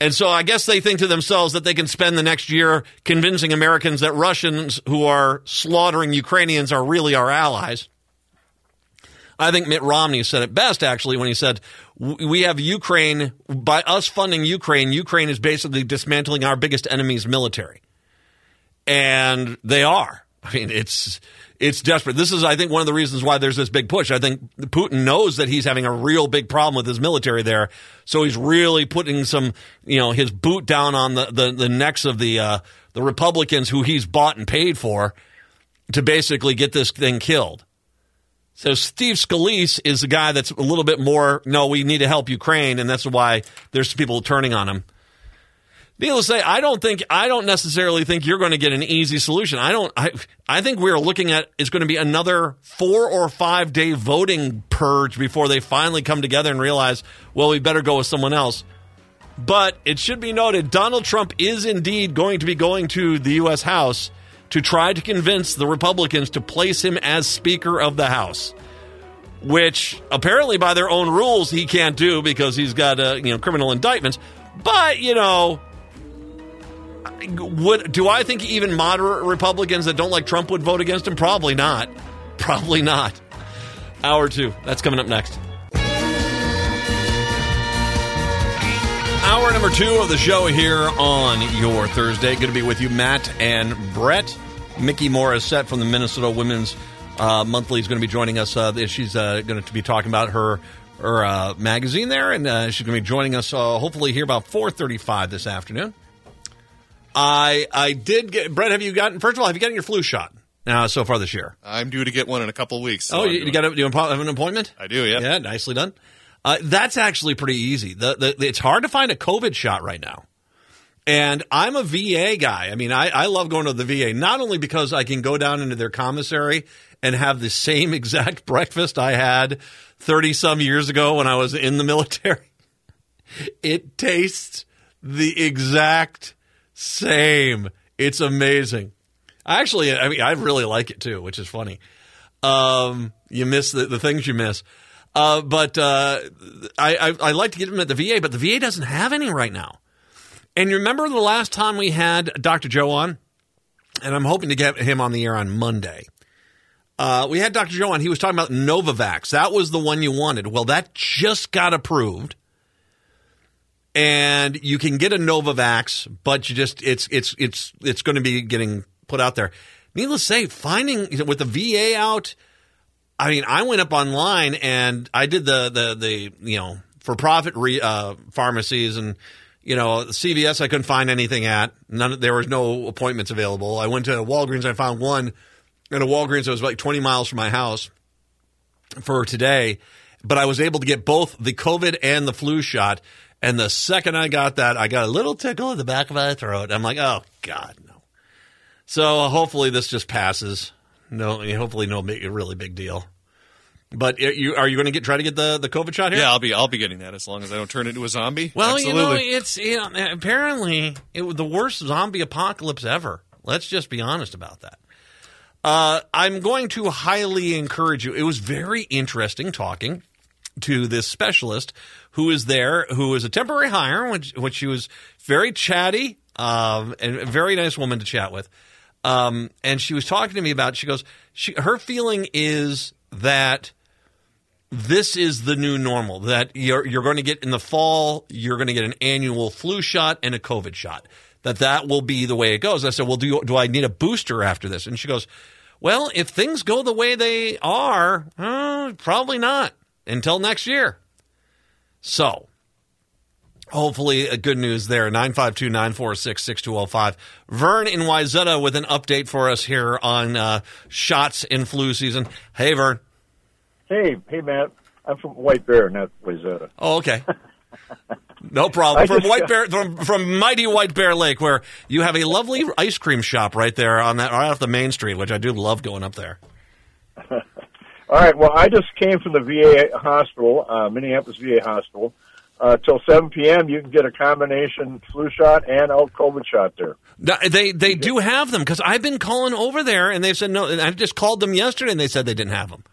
And so I guess they think to themselves that they can spend the next year convincing Americans that Russians who are slaughtering Ukrainians are really our allies. I think Mitt Romney said it best, actually, when he said, We have Ukraine, by us funding Ukraine, Ukraine is basically dismantling our biggest enemy's military. And they are. I mean, it's it's desperate. This is, I think, one of the reasons why there's this big push. I think Putin knows that he's having a real big problem with his military there, so he's really putting some, you know, his boot down on the the, the necks of the uh, the Republicans who he's bought and paid for to basically get this thing killed. So Steve Scalise is the guy that's a little bit more. No, we need to help Ukraine, and that's why there's people turning on him. Needless to say, I don't think I don't necessarily think you're going to get an easy solution. I don't. I I think we're looking at it's going to be another four or five day voting purge before they finally come together and realize, well, we better go with someone else. But it should be noted, Donald Trump is indeed going to be going to the U.S. House to try to convince the Republicans to place him as Speaker of the House, which apparently by their own rules he can't do because he's got uh, you know criminal indictments. But you know would do I think even moderate Republicans that don't like Trump would vote against him? Probably not. Probably not. Hour two. That's coming up next. Hour number two of the show here on your Thursday. Good to be with you, Matt and Brett. Mikki Morrissette from the Minnesota Women's uh, Monthly is going to be joining us. Uh, she's uh, going to be talking about her her uh, magazine there, and uh, she's going to be joining us uh, hopefully here about four thirty five this afternoon. I I did get Brett. Have you gotten? First of all, have you gotten your flu shot uh, so far this year? I'm due to get one in a couple weeks. so oh, you, you got a, you have an appointment? I do, yeah. Yeah, nicely done. Uh, that's actually pretty easy. The, the, it's hard to find a COVID shot right now. And I'm a VA guy. I mean, I, I love going to the VA, not only because I can go down into their commissary and have the same exact breakfast I had 30 some years ago when I was in the military. It tastes the exact same. It's amazing. Actually, I mean, I really like it too, which is funny. Um, you miss the, the things you miss. Uh, but uh, I, I, I like to get them at the VA, but the VA doesn't have any right now. And you remember the last time we had Dr. Joe on? And I'm hoping to get him on the air on Monday. Uh, we had Dr. Joe on. He was talking about Novavax. That was the one you wanted. Well, that just got approved. And you can get a Novavax, but you just it's it's it's it's going to be getting put out there. Needless to say, finding with the VA out, I mean, I went up online and I did the the the you know for profit re, uh, pharmacies and you know CVS I couldn't find anything at. None there was no appointments available. I went to Walgreens. I found one at a Walgreens that was like 20 miles from my house for today, but I was able to get both the COVID and the flu shot. And the second I got that, I got a little tickle in the back of my throat. I'm like, oh God, no. So hopefully this just passes. No, hopefully no big, really big deal. But are you are you going to get try to get the the COVID shot here? Yeah, I'll be I'll be getting that as long as I don't turn into a zombie. Well, Absolutely. you know, it's you know, apparently it was the worst zombie apocalypse ever. Let's just be honest about that. Uh, I'm going to highly encourage you. It was very interesting talking to this specialist who is there, who is a temporary hire, which, which she was very chatty um, and a very nice woman to chat with. Um, and she was talking to me about. She goes, she, her feeling is that this is the new normal. That you're you're going to get in the fall, you're going to get an annual flu shot and a COVID shot. that that will be the way it goes. I said, well, do you, do I need a booster after this? And she goes, well, if things go the way they are, uh, probably not until next year. So, hopefully, uh, good news there. 952 946 6205. Vern in Wayzata with an update for us here on uh, shots in flu season. Hey, Vern. Hey, hey, Matt. I'm from White Bear, not Wayzata. Oh, okay. No problem. I From White got- Bear, from, from mighty White Bear Lake, where you have a lovely ice cream shop right there on that right off the main street, which I do love going up there. All right. Well, I just came from the VA hospital, uh, Minneapolis VA hospital. Uh, till 7 p.m., you can get a combination flu shot and a COVID shot there. They they do have them because I've been calling over there and they've said no. And I just called them yesterday and they said they didn't have them.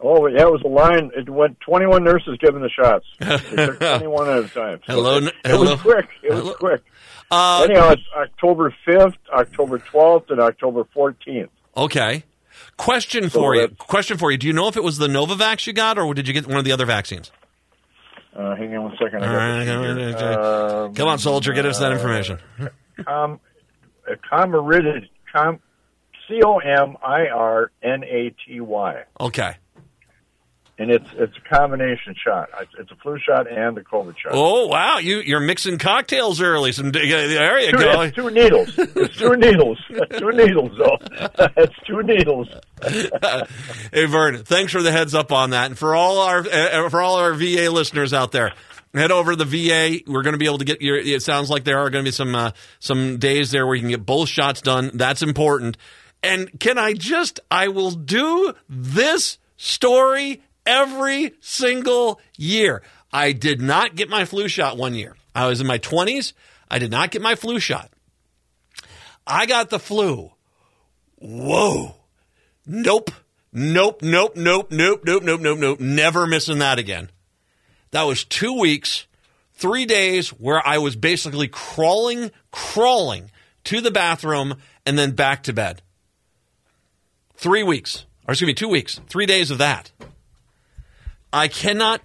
Oh, yeah, it was a line. It went 21 nurses giving the shots. They took 21 at a time. So Hello, It, it hello. was quick. It was quick. Uh, Anyhow, it's October 5th, October 12th, and October 14th. okay. Question for you. Question for you. Do you know if it was the Novavax you got or did you get one of the other vaccines? Uh, hang on one second. I right, come on, uh. Come on, soldier, get us that information. com, uh, comirid, com, C O M I R N A T Y, Okay. And it's it's a combination shot. It's, a flu shot and the COVID shot. Oh wow, you you're mixing cocktails early. Some there you Two, go. it's two needles. It's two needles. two needles, though. it's two needles. Hey Vern, thanks for the heads up on that, and for all our uh, for all our VA listeners out there, head over to the VA. We're going to be able to get your. It sounds like there are going to be some uh, some days there where you can get both shots done. That's important. And can I just? I will do this story every single year. I did not get my flu shot one year. I was in my twenties. I did not get my flu shot. I got the flu. Whoa. Nope. Nope, nope, nope, nope, nope, nope, nope, nope. Never missing that again. That was two weeks, three days where I was basically crawling, crawling to the bathroom and then back to bed. Three weeks. Or excuse me, two weeks. Three days of that. I cannot.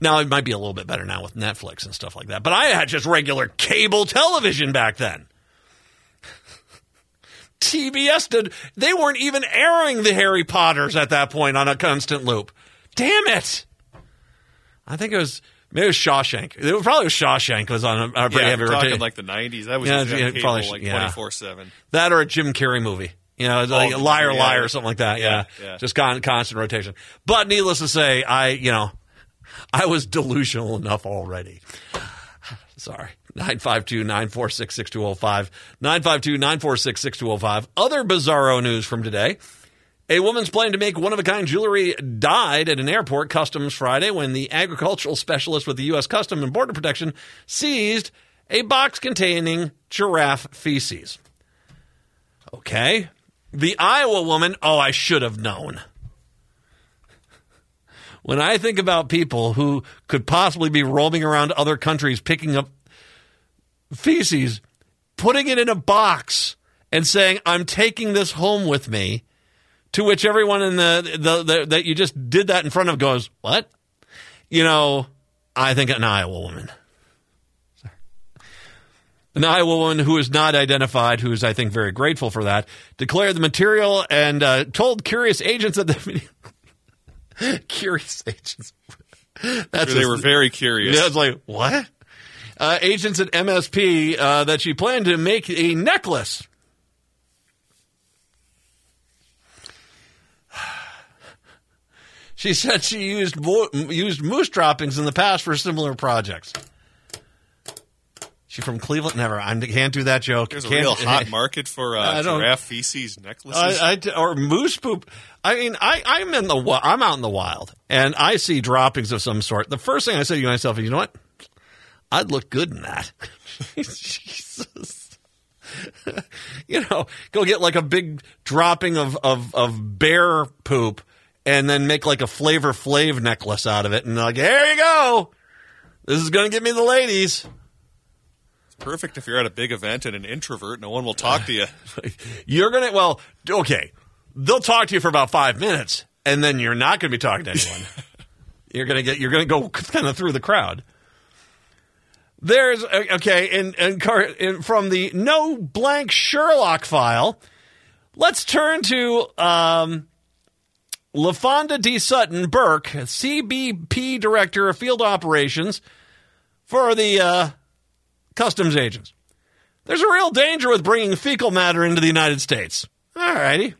Now, it might be a little bit better now with Netflix and stuff like that, but I had just regular cable television back then. TBS did. They weren't even airing the Harry Potters at that point on a constant loop. Damn it! I think it was maybe it was Shawshank. It was probably was Shawshank was on a, a pretty yeah, heavy talking rotation. like the '90s. That was Yeah, yeah, cable, probably like twenty four seven. that or a Jim Carrey movie. You know, like Oh, Liar yeah. Liar or something like that. Yeah, Yeah, just con- constant rotation. But needless to say, I you know, I was delusional enough already. Sorry. 952 946 6205. 952 946 6205. Other bizarro news from today. A woman's plan to make one of a kind jewelry died at an airport customs Friday when the agricultural specialist with the U.S. Customs and Border Protection seized a box containing giraffe feces. Okay. The Iowa woman, oh, I should have known. When I think about people who could possibly be roaming around other countries picking up feces, putting it in a box, and saying, I'm taking this home with me, to which everyone in the, the, the that you just did that in front of goes, What? You know, I think an Iowa woman. An Iowa woman who is not identified, who is, I think, very grateful for that, declared the material and uh, told curious agents that the curious agents. That's They were very curious. yeah, it's like what? Uh, agents at MSP uh, that she planned to make a necklace. She said she used used moose droppings in the past for similar projects. She from Cleveland? Never. I can't do that joke. There's a Can't- real hot market for uh, giraffe feces necklaces. I, I, or moose poop. I mean, I, I'm in the I'm out in the wild, and I see droppings of some sort. The first thing I say to myself is, you know what? I'd look good in that. Jesus. you know, go get like a big dropping of, of, of bear poop and then make like a Flavor Flav necklace out of it. And like, here you go. This is going to get me the ladies. Perfect if you're at a big event and an introvert. No one will talk to you. You're gonna well, okay. They'll talk to you for about five minutes, and then you're not gonna be talking to anyone. you're gonna get you're gonna go kind of through the crowd. There's uh, okay, and and, and from the no blank Sherlock file, let's turn to um, LaFonda D. Sutton Burke, CBP Director of Field Operations for the uh, customs agents. There's a real danger with bringing fecal matter into the United States. All righty.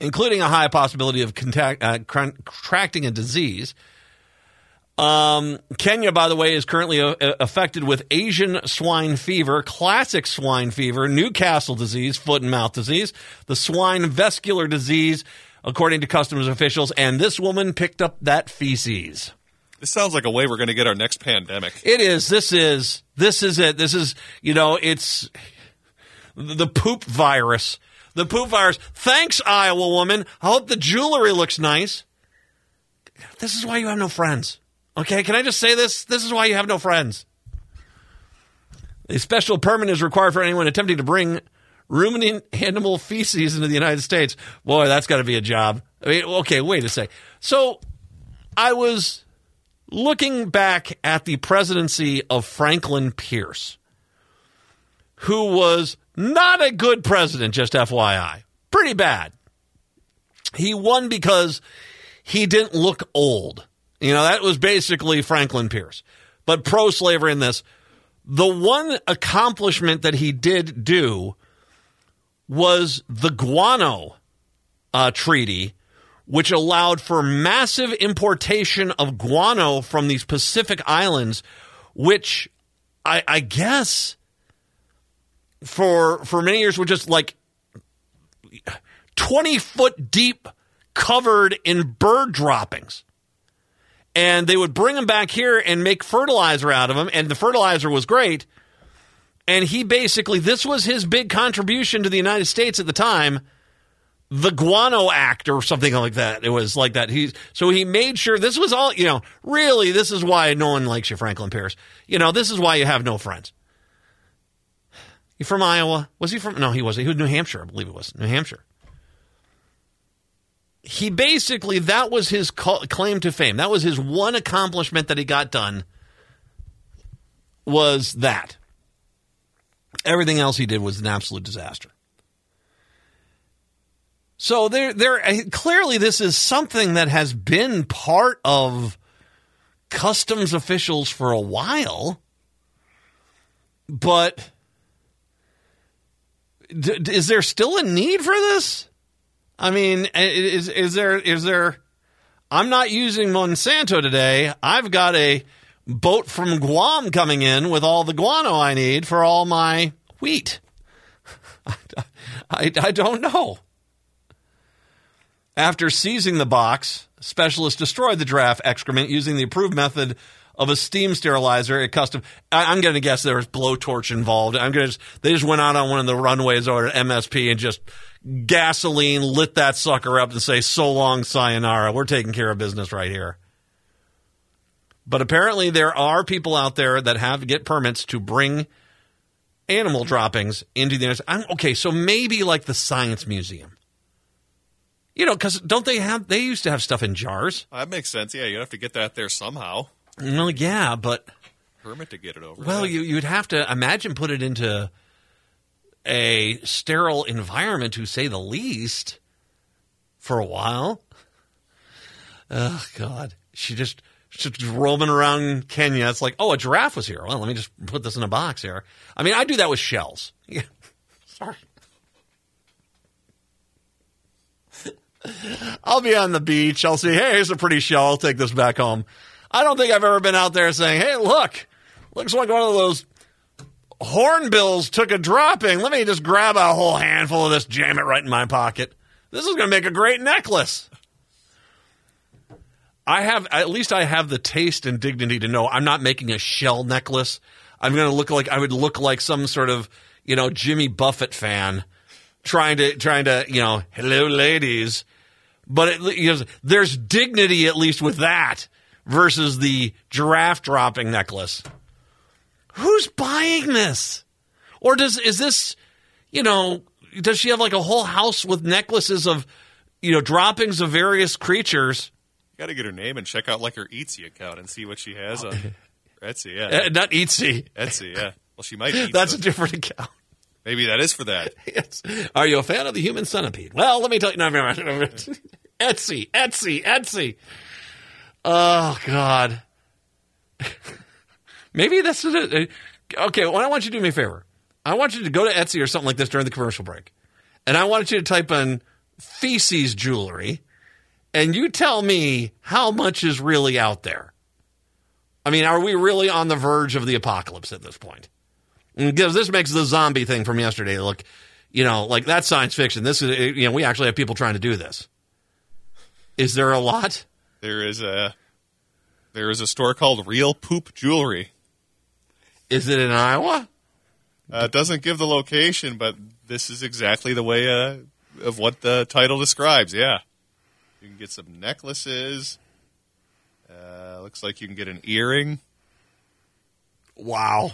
Including a high possibility of contact, uh, contracting a disease. Um, Kenya, by the way, is currently uh, affected with Asian swine fever, classic swine fever, Newcastle disease, foot and mouth disease, the swine vesicular disease, according to customs officials. And this woman picked up that feces. This sounds like a way we're going to get our next pandemic. It is. This is. This is it. This is. You know. It's the poop virus. The poop virus. Thanks, Iowa woman. I hope the jewelry looks nice. This is why you have no friends. Okay, can I just say this? This is why you have no friends. A special permit is required for anyone attempting to bring ruminant animal feces into the United States. Boy, that's got to be a job. I mean, okay, wait a sec. So, I was looking back at the presidency of Franklin Pierce, who was not a good president, just FYI. Pretty bad. He won because he didn't look old. You know, that was basically Franklin Pierce. But pro slavery in this, the one accomplishment that he did do was the guano uh, treaty, which allowed for massive importation of guano from these Pacific islands, which I, I guess for for many years were just like twenty foot deep, covered in bird droppings. And they would bring them back here and make fertilizer out of them and the fertilizer was great. And he basically this was his big contribution to the united states at the time the guano act or something like that. It was like that. He so he made sure this was all you know really this is why no one likes you franklin pierce. You know this is why you have no friends. You from iowa? Was he from no he wasn't. He was new hampshire i believe it was. New hampshire. He basically that was his claim to fame. That was his one accomplishment that he got done. Was that. Everything else he did was an absolute disaster. So there, there uh, clearly this is something that has been part of customs officials for a while, but d- is there still a need for this? I mean, is is there is there? I'm not using Monsanto today. I've got a boat from Guam coming in with all the guano I need for all my wheat. I, I, I don't know. After seizing the box, specialists destroyed the giraffe excrement using the approved method of a steam sterilizer at custom. I, am going to guess there was blowtorch involved. I'm going to. They just went out on one of the runways or at MSP and just gasoline lit that sucker up and say, "So long, sayonara. We're taking care of business right here." But apparently, there are people out there that have to get permits to bring animal droppings into the United States. Okay, so maybe like the Science Museum. You know, because don't they have? They used to have stuff in jars. That makes sense. Yeah, you'd have to get that there somehow. Well, yeah, but Permit to get it over. well, you you'd have to imagine put it into a sterile environment, to say the least, for a while. Oh God, she just she's just roaming around Kenya. It's like, oh, a giraffe was here. Well, let me just put this in a box here. I mean, I do that with shells. Yeah. Sorry. I'll be on the beach. I'll say, hey, here's a pretty shell. I'll take this back home. I don't think I've ever been out there saying, hey, look, looks like one of those hornbills took a dropping. Let me just grab a whole handful of this, jam it right in my pocket. This is going to make a great necklace. I have, at least I have the taste and dignity to know I'm not making a shell necklace. I'm going to look like, I would look like some sort of, you know, Jimmy Buffett fan trying to, trying to, you know, hello ladies. But it, you know, there's dignity at least with that versus the giraffe dropping necklace. Who's buying this? Or does is this, you know, does she have like a whole house with necklaces of, you know, droppings of various creatures? You got to get her name and check out like her Etsy account and see what she has on Etsy, yeah. Uh, not Etsy. Etsy, yeah. Well, she might. Eat That's a different account. Maybe that is for that. Yes. Are you a fan of the human centipede? Well, let me tell you. No. Etsy, Etsy, Etsy. Oh God. Maybe that's it. okay. Well, I want you to do me a favor. I want you to go to Etsy or something like this during the commercial break, and I want you to type in feces jewelry, and you tell me how much is really out there. I mean, are we really on the verge of the apocalypse at this point? Because this makes the zombie thing from yesterday look, you know, like that's science fiction. This is, you know, we actually have people trying to do this. Is there a lot? There is a there is a store called Real Poop Jewelry. Is it in Iowa? Uh, it doesn't give the location, but this is exactly the way uh, of what the title describes. Yeah, you can get some necklaces. Uh, looks like you can get an earring. Wow.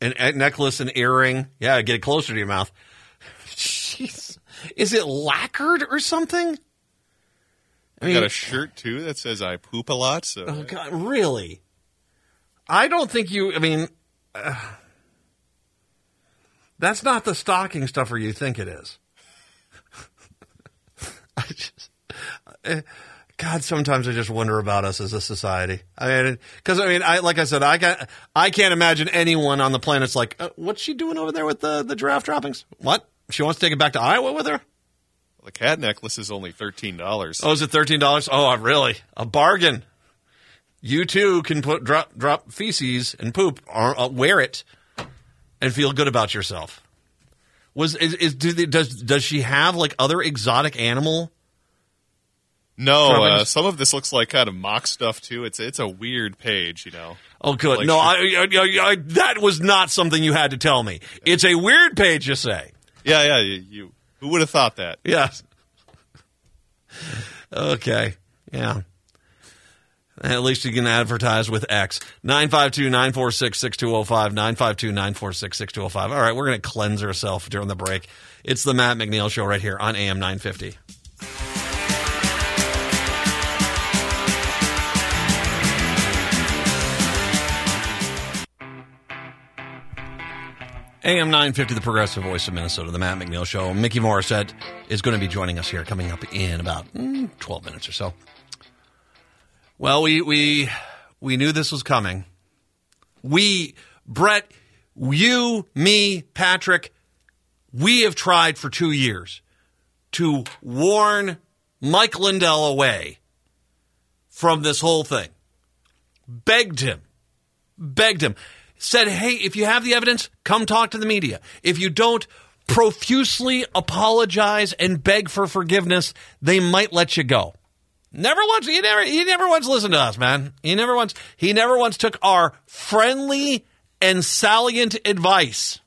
An, a necklace and earring. Yeah, get it closer to your mouth. Jeez. Is it lacquered or something? I I got a shirt too that says "I poop a lot." So Oh God, really? I don't think you. I mean, uh, that's not the stocking stuffer you think it is. I just, uh, God, sometimes I just wonder about us as a society. I mean, because I mean, I like I said, I got, I can't imagine anyone on the planet's like, uh, what's she doing over there with the the giraffe droppings? What? She wants to take it back to Iowa with her? The cat necklace is only thirteen dollars. Oh, is it thirteen dollars? Oh, really? A bargain. You too can put drop drop feces and poop or uh, wear it and feel good about yourself. Was is, is do they, does does she have like other exotic animal? No, uh, some of this looks like kind of mock stuff too. It's it's a weird page, you know. Oh, good. Like no, she- I, I, I, I that was not something you had to tell me. It's a weird page, you say? Yeah, yeah. You, you who would have thought that? Yes. Okay. Yeah. At least you can advertise with X. 952 946 6205. 952 946 6205. All right, we're going to cleanse ourselves during the break. It's the Matt McNeil Show right here on AM 950. AM 950, the progressive voice of Minnesota, the Matt McNeil Show. Mikki Morrissette is going to be joining us here coming up in about mm, 12 minutes or so. Well, we, we, we knew this was coming. We, Brett, you, me, Patrick, we have tried for two years to warn Mike Lindell away from this whole thing. Begged him begged him, said, Hey, if you have the evidence, come talk to the media. If you don't, profusely apologize and beg for forgiveness. They might let you go. Never once, he never, he never once listened to us, man. He never once, he never once took our friendly and salient advice.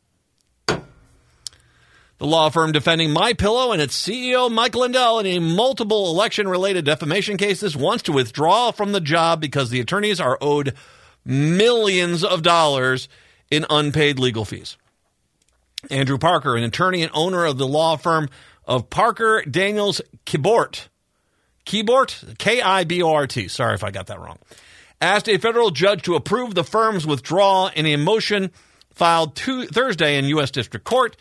The law firm defending My Pillow and its CEO Mike Lindell in a multiple election-related defamation cases wants to withdraw from the job because the attorneys are owed millions of dollars in unpaid legal fees. Andrew Parker, an attorney and owner of the law firm of Parker Daniels Kibort, Kibort, K I B O R T. Sorry if I got that wrong. Asked a federal judge to approve the firm's withdrawal in a motion filed two, Thursday in U.S. District Court.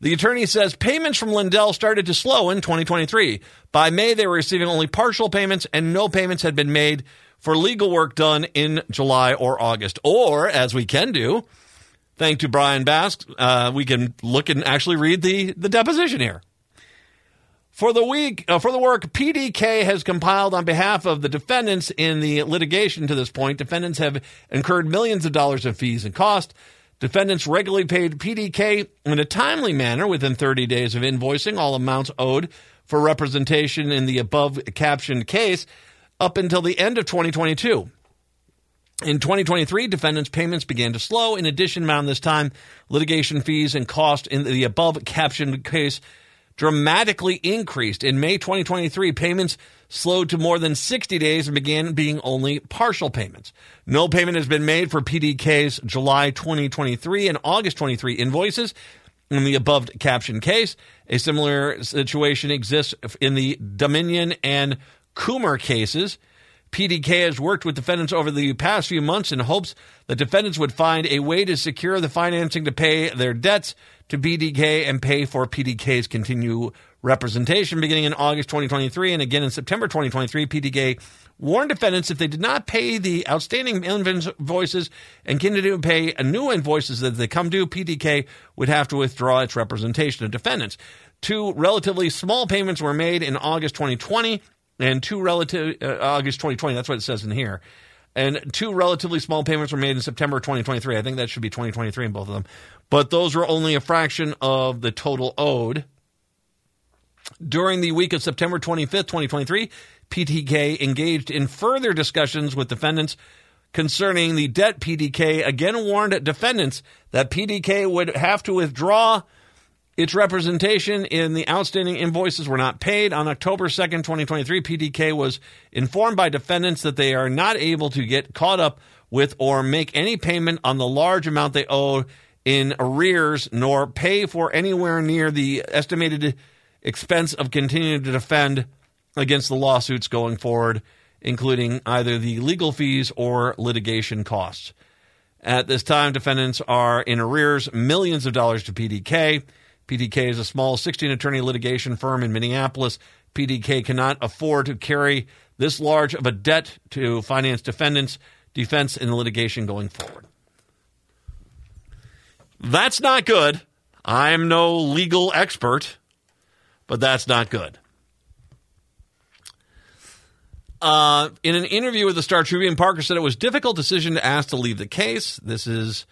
The attorney says payments from Lindell started to slow in 2023. By May, they were receiving only partial payments, and no payments had been made for legal work done in July or August. Or, as we can do, thanks to Brian Bakst, uh, we can look and actually read the, the deposition here. For the week, uh, for the work PDK has compiled on behalf of the defendants in the litigation to this point, defendants have incurred millions of dollars in fees and costs. Defendants regularly paid PDK in a timely manner within 30 days of invoicing all amounts owed for representation in the above captioned case up until the end of 2022. In 2023, defendants' payments began to slow. In addition, around this time, litigation fees and costs in the above captioned case dramatically increased. In May 2023, payments slowed to more than 60 days and began being only partial payments. No payment has been made for PDK's July 2023 and August 23 invoices. In the above captioned case, a similar situation exists in the Dominion and Coomer cases. PDK has worked with defendants over the past few months in hopes that defendants would find a way to secure the financing to pay their debts to PDK and pay for PDK's continued representation beginning in August 2023 and again in September 2023. PDK warned defendants if they did not pay the outstanding invoices and continue to pay new invoices that they come due, PDK would have to withdraw its representation of defendants. Two relatively small payments were made in August 2020 and two relative uh, August 2020. That's what it says in here. And two relatively small payments were made in September 2023. I think that should be 2023 in both of them. But those were only a fraction of the total owed. During the week of September 25th, 2023, PTK engaged in further discussions with defendants concerning the debt. PDK again warned defendants that PDK would have to withdraw its representation in the outstanding invoices were not paid. On October 2nd, 2023, PDK was informed by defendants that they are not able to get caught up with or make any payment on the large amount they owe in arrears, nor pay for anywhere near the estimated expense of continuing to defend against the lawsuits going forward, including either the legal fees or litigation costs. At this time, defendants are in arrears millions of dollars to PDK. PDK is a small 16 attorney litigation firm in Minneapolis. PDK cannot afford to carry this large of a debt to finance defendants' defense the litigation going forward. That's not good. I'm no legal expert, but that's not good. Uh, in an interview with the Star Tribune, Parker said it was difficult decision to ask to leave the case. This is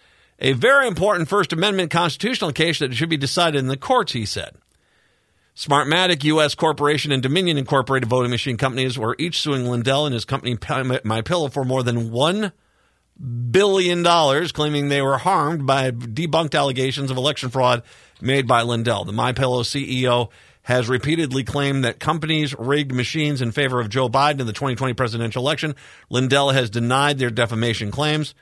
a very important First Amendment constitutional case that should be decided in the courts, he said. Smartmatic, U.S. Corporation, and Dominion Incorporated voting machine companies were each suing Lindell and his company My Pillow for more than one billion dollars, claiming they were harmed by debunked allegations of election fraud made by Lindell. The My Pillow CEO has repeatedly claimed that companies rigged machines in favor of Joe Biden in the 2020 presidential election. Lindell has denied their defamation claims.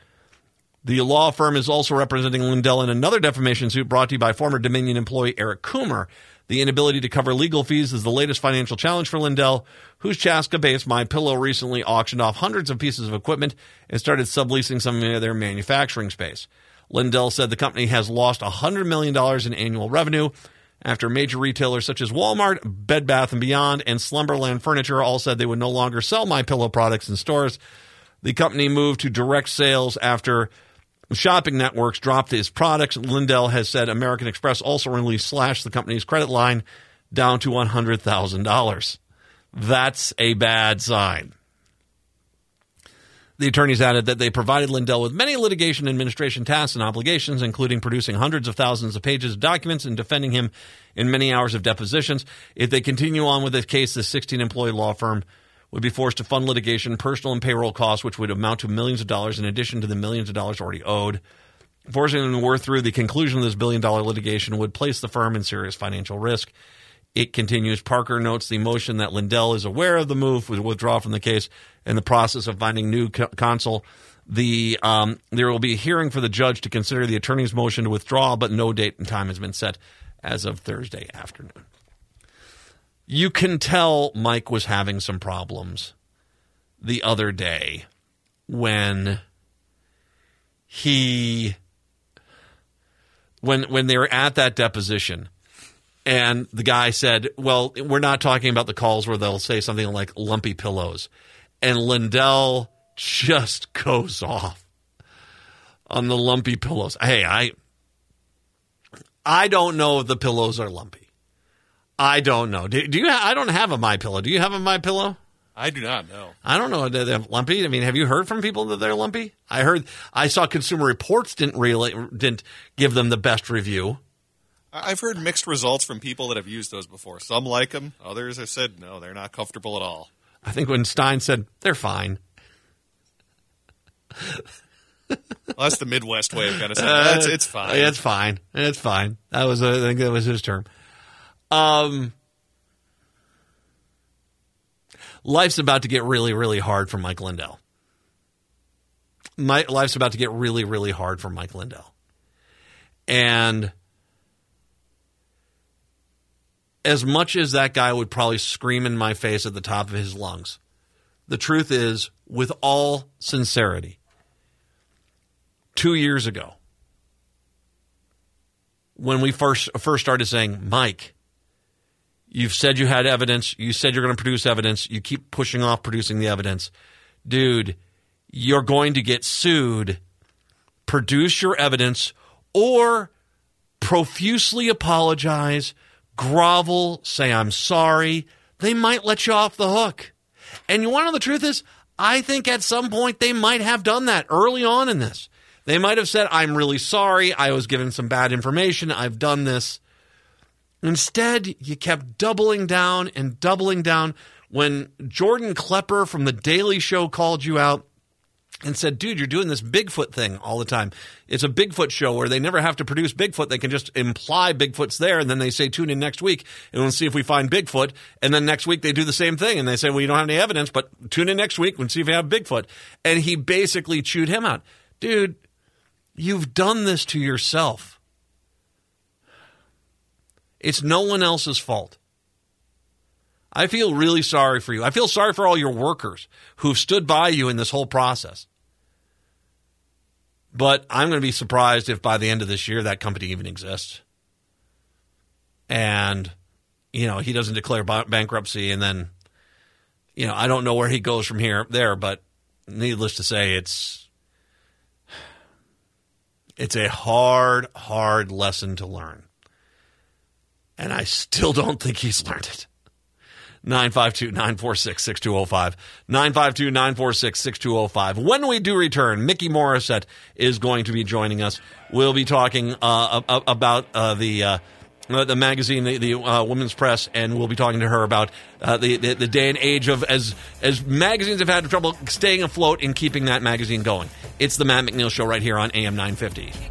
The law firm is also representing Lindell in another defamation suit brought to you by former Dominion employee Eric Coomer. The inability to cover legal fees is the latest financial challenge for Lindell, whose Chaska-based My Pillow recently auctioned off hundreds of pieces of equipment and started subleasing some of their manufacturing space. Lindell said the company has lost $100 million in annual revenue after major retailers such as Walmart, Bed Bath & Beyond, and Slumberland Furniture all said they would no longer sell My Pillow products in stores. The company moved to direct sales after shopping networks dropped its products. Lindell has said American Express also really slashed the company's credit line down to $100,000. That's a bad sign. The attorneys added that they provided Lindell with many litigation administration tasks and obligations, including producing hundreds of thousands of pages of documents and defending him in many hours of depositions. If they continue on with this case, the 16 employee law firm would be forced to fund litigation, personal and payroll costs, which would amount to millions of dollars in addition to the millions of dollars already owed. Forcing them to work through the conclusion of this billion dollar litigation would place the firm in serious financial risk. It continues. Parker notes the motion that Lindell is aware of the move would withdraw from the case in the process of finding new co- counsel. The um, there will be a hearing for the judge to consider the attorney's motion to withdraw, but no date and time has been set as of Thursday afternoon. You can tell Mike was having some problems the other day when he when when they were at that deposition and the guy said, "Well, we're not talking about the calls where they'll say something like lumpy pillows." And Lindell just goes off on the lumpy pillows. Hey, I I don't know if the pillows are lumpy. I don't know. Do, do you? Ha- I don't have a my pillow. Do you have a my pillow? I do not know. I don't know. They're lumpy. I mean, have you heard from people that they're lumpy? I heard. I saw Consumer Reports didn't really didn't give them the best review. I've heard mixed results from people that have used those before. Some like them. Others have said no, they're not comfortable at all. I think when Stein said they're fine. Well, that's the Midwest way of kind of saying it. it's, it's fine. It's fine. It's fine. That was I think that was his term. Um, life's about to get really, really hard for Mike Lindell. My life's about to get really, really hard for Mike Lindell, and as much as that guy would probably scream in my face at the top of his lungs the truth is, with all sincerity, two years ago, when we first first started saying, Mike, you've said you had evidence, you said you're going to produce evidence, you keep pushing off producing the evidence, dude, you're going to get sued. Produce your evidence or profusely apologize, grovel, say I'm sorry. They might let you off the hook. And you want to know the truth is, I think at some point they might have done that early on in this. They might have said, I'm really sorry. I was given some bad information. I've done this. Instead, you kept doubling down and doubling down. When Jordan Klepper from The Daily Show called you out and said, dude, you're doing this Bigfoot thing all the time. It's a Bigfoot show where they never have to produce Bigfoot. They can just imply Bigfoot's there. And then they say, tune in next week and we'll see if we find Bigfoot. And then next week they do the same thing. And they say, well, you don't have any evidence, but tune in next week and see if you have Bigfoot. And he basically chewed him out. Dude, you've done this to yourself. It's no one else's fault. I feel really sorry for you. I feel sorry for all your workers who've stood by you in this whole process. But I'm going to be surprised if by the end of this year that company even exists. And, you know, he doesn't declare ba- bankruptcy and then, you know, I don't know where he goes from here there, but needless to say, it's it's a hard, hard lesson to learn. And I still don't think he's learned it. 952 946 6205. 952 946 6205. When we do return, Mikki Morrissette is going to be joining us. We'll be talking uh, about uh, the. Uh, uh, the magazine, the, the uh, Women's Press, and we'll be talking to her about uh, the, the the day and age of as as magazines have had trouble staying afloat and keeping that magazine going. It's the Matt McNeil Show right here on AM 950.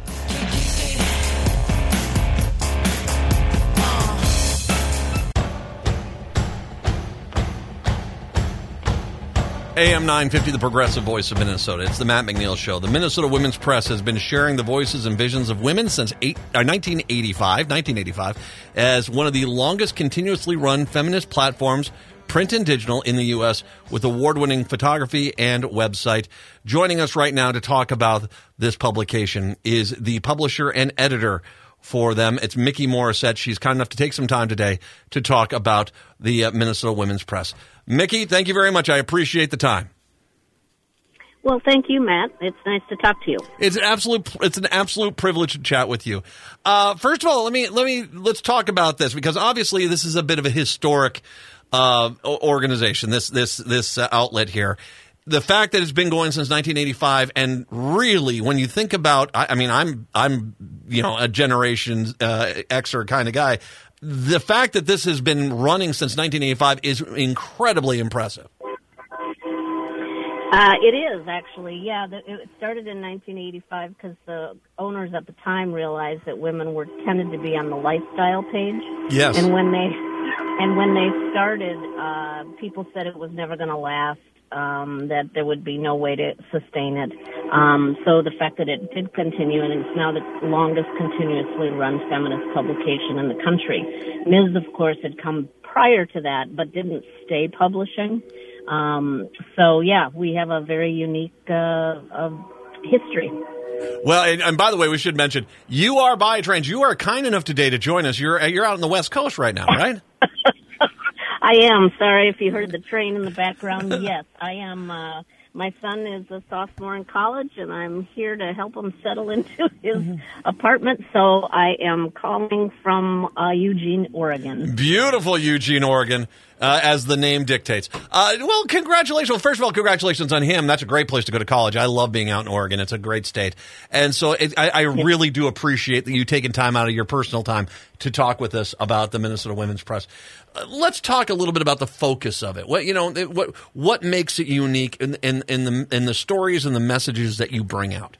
AM 950, the progressive voice of Minnesota. It's the Matt McNeil Show. The Minnesota Women's Press has been sharing the voices and visions of women since eight, uh, 1985, 1985, as one of the longest continuously run feminist platforms, print and digital, in the U.S., with award winning photography and website. Joining us right now to talk about this publication is the publisher and editor for them. It's Mikki Morrissette. She's kind enough to take some time today to talk about the uh, Minnesota Women's Press. Mikki, thank you very much. I appreciate the time. Well, thank you, Matt. It's nice to talk to you. It's an absolute it's an absolute privilege to chat with you. Uh, first of all, let me let me let's talk about this because obviously this is a bit of a historic uh, organization. This this this uh, outlet here. The fact that it's been going since 1985, and really, when you think about, I, I mean, I'm I'm you know a Generation uh, Xer kind of guy. The fact that this has been running since 1985 is incredibly impressive. Uh, it is actually, yeah. The, it started in 1985 because the owners at the time realized that women were tended to be on the lifestyle page, Yes. and when they and when they started, uh, people said it was never going to last. Um, that there would be no way to sustain it. Um, so the fact that it did continue and it's now the longest continuously run feminist publication in the country. Ms. of course had come prior to that, but didn't stay publishing. Um, so yeah, we have a very unique uh, uh, history. Well, and, and by the way, we should mention you are by trains. You are kind enough today to join us. You're you're out on the West Coast right now, right? I am sorry if you heard the train in the background. yes, I am. Uh, my son is a sophomore in college, and I'm here to help him settle into his apartment. So I am calling from uh, Eugene, Oregon. Beautiful Eugene, Oregon, uh, as the name dictates. Uh, well, congratulations. Well, first of all, congratulations on him. That's a great place to go to college. I love being out in Oregon. It's a great state. And so it, I, I really do appreciate that you taking time out of your personal time to talk with us about the Minnesota Women's Press. Let's talk a little bit about the focus of it. What you know, what what makes it unique in, in, in the in the stories and the messages that you bring out.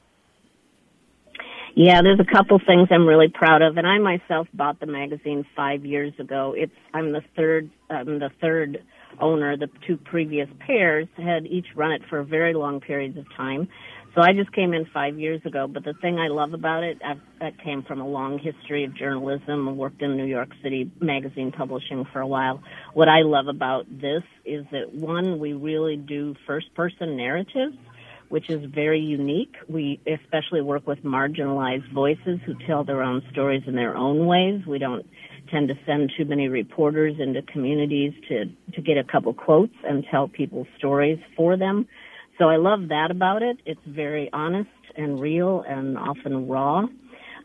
Yeah, there's a couple things I'm really proud of, and I myself bought the magazine five years ago. It's I'm the third I'm the third owner. The two previous pairs had each run it for very long periods of time. So I just came in five years ago, but the thing I love about it, I've, I came from a long history of journalism and worked in New York City magazine publishing for a while. What I love about this is that one, we really do first person narratives which is very unique. We especially work with marginalized voices who tell their own stories in their own ways. We don't tend to send too many reporters into communities to, to get a couple quotes and tell people's stories for them. So I love that about it. It's very honest and real and often raw.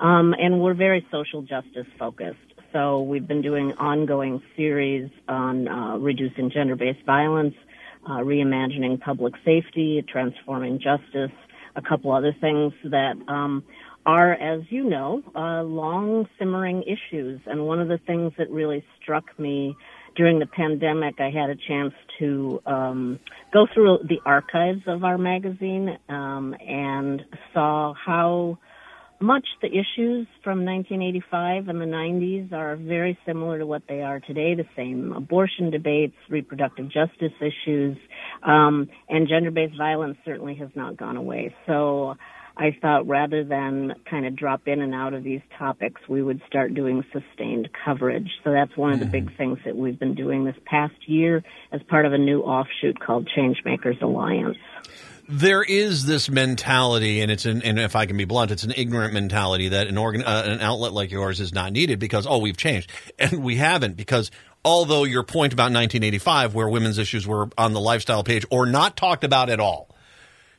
Um, and we're very social justice focused. So we've been doing ongoing series on uh, reducing gender-based violence, uh, reimagining public safety, transforming justice, a couple other things that um, are, as you know, uh, long simmering issues. And one of the things that really struck me during the pandemic, I had a chance to um, go through the archives of our magazine um, and saw how much the issues from 1985 and the 90s are very similar to what they are today. The same abortion debates, reproductive justice issues, um, and gender-based violence certainly has not gone away. So I thought rather than kind of drop in and out of these topics, we would start doing sustained coverage. So that's one of the big things that we've been doing this past year as part of a new offshoot called Changemakers Alliance. there is this mentality, and it's an, and if I can be blunt, it's an ignorant mentality that an organ, uh, an outlet like yours is not needed because oh we've changed, and we haven't because although your point about 1985, where women's issues were on the lifestyle page or not talked about at all,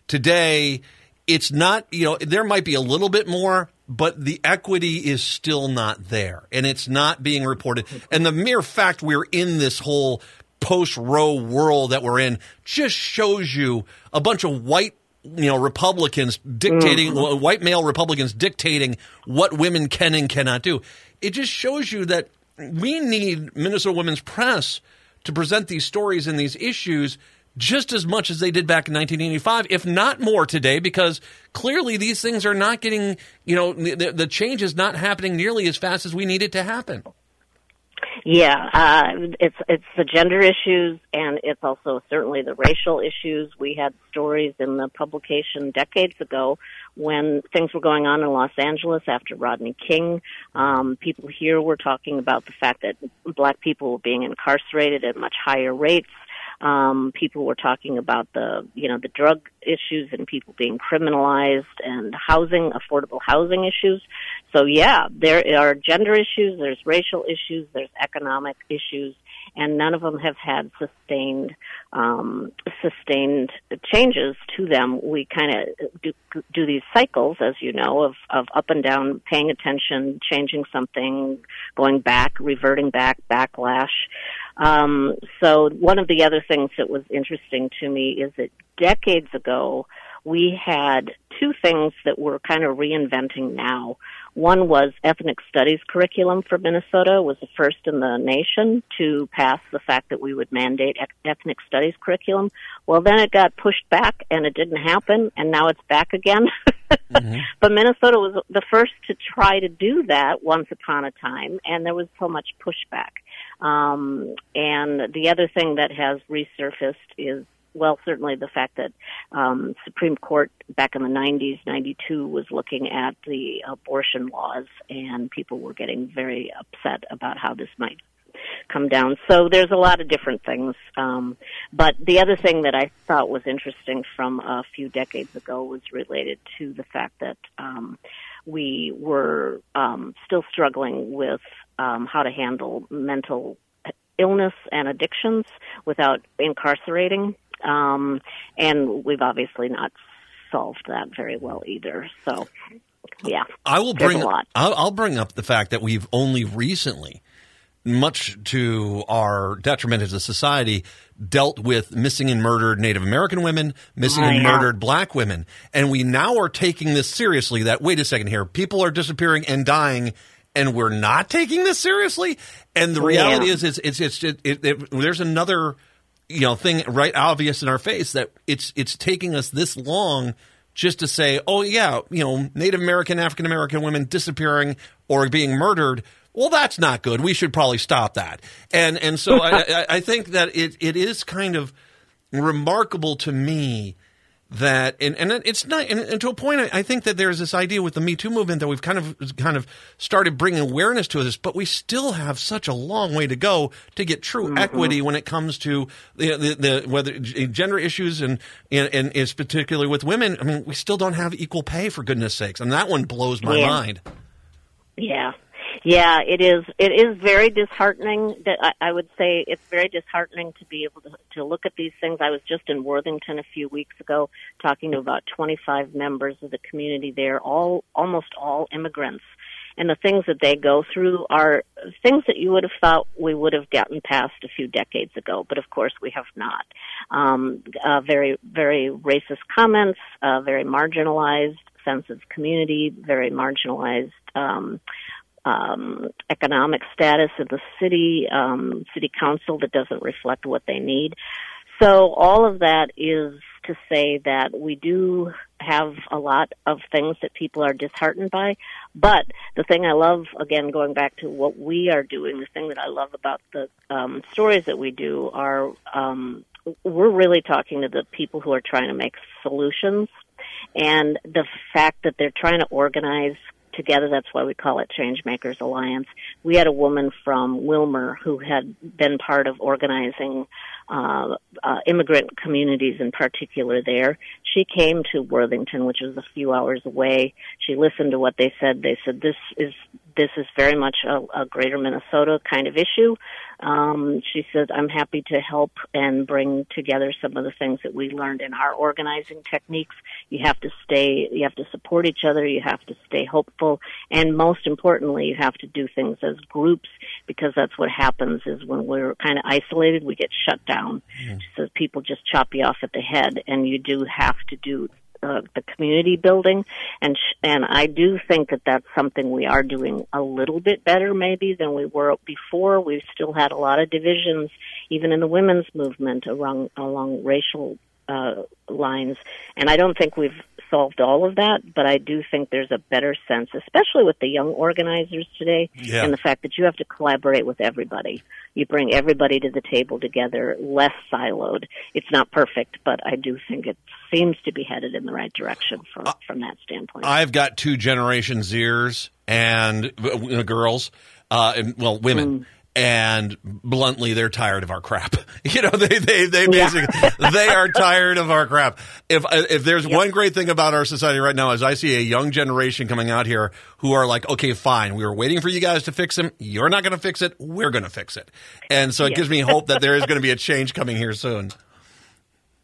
today it's not you know there might be a little bit more but the equity is still not there and it's not being reported. And the mere fact we're in this whole post Roe world that we're in just shows you a bunch of white you know republicans dictating mm. white male republicans dictating what women can and cannot do. It just shows you that we need minnesota women's press to present these stories and these issues just as much as they did back in 1985, if not more today, because clearly these things are not getting, you know, the, the change is not happening nearly as fast as we need it to happen. Yeah, uh, it's it's the gender issues, and it's also certainly the racial issues. We had stories in the publication decades ago when things were going on in Los Angeles after Rodney King. Um, people here were talking about the fact that black people were being incarcerated at much higher rates. Um, people were talking about the, you know, the drug issues and people being criminalized and housing, affordable housing issues. So yeah, there are gender issues, there's racial issues, there's economic issues, and none of them have had sustained, um, sustained changes to them. We kind of do, do these cycles, as you know, of, of up and down, paying attention, changing something, going back, reverting back, backlash. Um, so one of the other things that was interesting to me is that decades ago, we had two things that we're kind of reinventing now. One was ethnic studies curriculum for Minnesota was the first in the nation to pass the fact that we would mandate ethnic studies curriculum. Well, then it got pushed back and it didn't happen and now it's back again. But Minnesota was the first to try to do that once upon a time and there was so much pushback. Um, and the other thing that has resurfaced is well, certainly the fact that um, Supreme Court back in the 90s, 92, was looking at the abortion laws, and people were getting very upset about how this might come down. So there's a lot of different things. Um, but the other thing that I thought was interesting from a few decades ago was related to the fact that um, we were um, still struggling with um, how to handle mental illness and addictions without incarcerating. Um, and we've obviously not solved that very well either. So, yeah. I will bring a lot. I'll, I'll bring up the fact that we've only recently, much to our detriment as a society, dealt with missing and murdered Native American women, missing Oh, and yeah. murdered black women, and we now are taking this seriously. That wait a second here, people are disappearing and dying. And we're not taking this seriously. And the reality Yeah. is, it's it's it's it, it, it, there's another you know thing right obvious in our face that it's it's taking us this long just to say, oh yeah, you know, Native American, African American women disappearing or being murdered. Well, that's not good. We should probably stop that. And and so I, I, I think that it, it is kind of remarkable to me that and, and it's not and, and to a point I, I think that there's this idea with the me too movement that we've kind of kind of started bringing awareness to this but we still have such a long way to go to get true mm-hmm. equity when it comes to the, the, the whether gender issues and, and and is particularly with women i mean we still don't have equal pay for goodness sakes and that one blows my Yeah. mind Yeah. Yeah, it is. It is very disheartening. That I, I would say it's very disheartening to be able to, to look at these things. I was just in Worthington a few weeks ago, talking to about 25 members of the community there, all almost all immigrants, and the things that they go through are things that you would have thought we would have gotten past a few decades ago, but of course we have not. Um, uh, very, very racist comments, uh, very marginalized sense of community, very marginalized. Um, um, economic status of the city, um, city council that doesn't reflect what they need. So all of that is to say that we do have a lot of things that people are disheartened by. But the thing I love, again, going back to what we are doing, the thing that I love about the um, stories that we do are um, we're really talking to the people who are trying to make solutions. And the fact that they're trying to organize together. That's why we call it Changemakers Alliance. We had a woman from Willmar who had been part of organizing uh, uh, immigrant communities in particular there. She came to Worthington, which was a few hours away. She listened to what they said. They said this is this is very much a, a greater Minnesota kind of issue. Um, she said, I'm happy to help and bring together some of the things that we learned in our organizing techniques. You have to stay, you have to support each other, you have to stay hopeful, and most importantly, you have to do things as groups because that's what happens is when we're kind of isolated, we get shut down. So people just chop you off at the head, and you do have to do uh, the community building, and sh- and I do think that that's something we are doing a little bit better maybe than we were before. We've still had a lot of divisions, even in the women's movement along along racial uh, lines, and I don't think we've solved all of that, but I do think there's a better sense, especially with the young organizers today, Yeah. and the fact that you have to collaborate with everybody. You bring everybody to the table together, less siloed. It's not perfect, but I do think it seems to be headed in the right direction from from that standpoint. I've got two Generation Zers and uh, girls, uh, and well, women. And bluntly, they're tired of our crap. You know, they they they basically they are tired of our crap. If uh, if there's one great thing about our society right now is I see a young generation coming out here who are like, okay, fine, we were waiting for you guys to fix them. You're not going to fix it. We're going to fix it. And so it gives me hope that there is going to be a change coming here soon.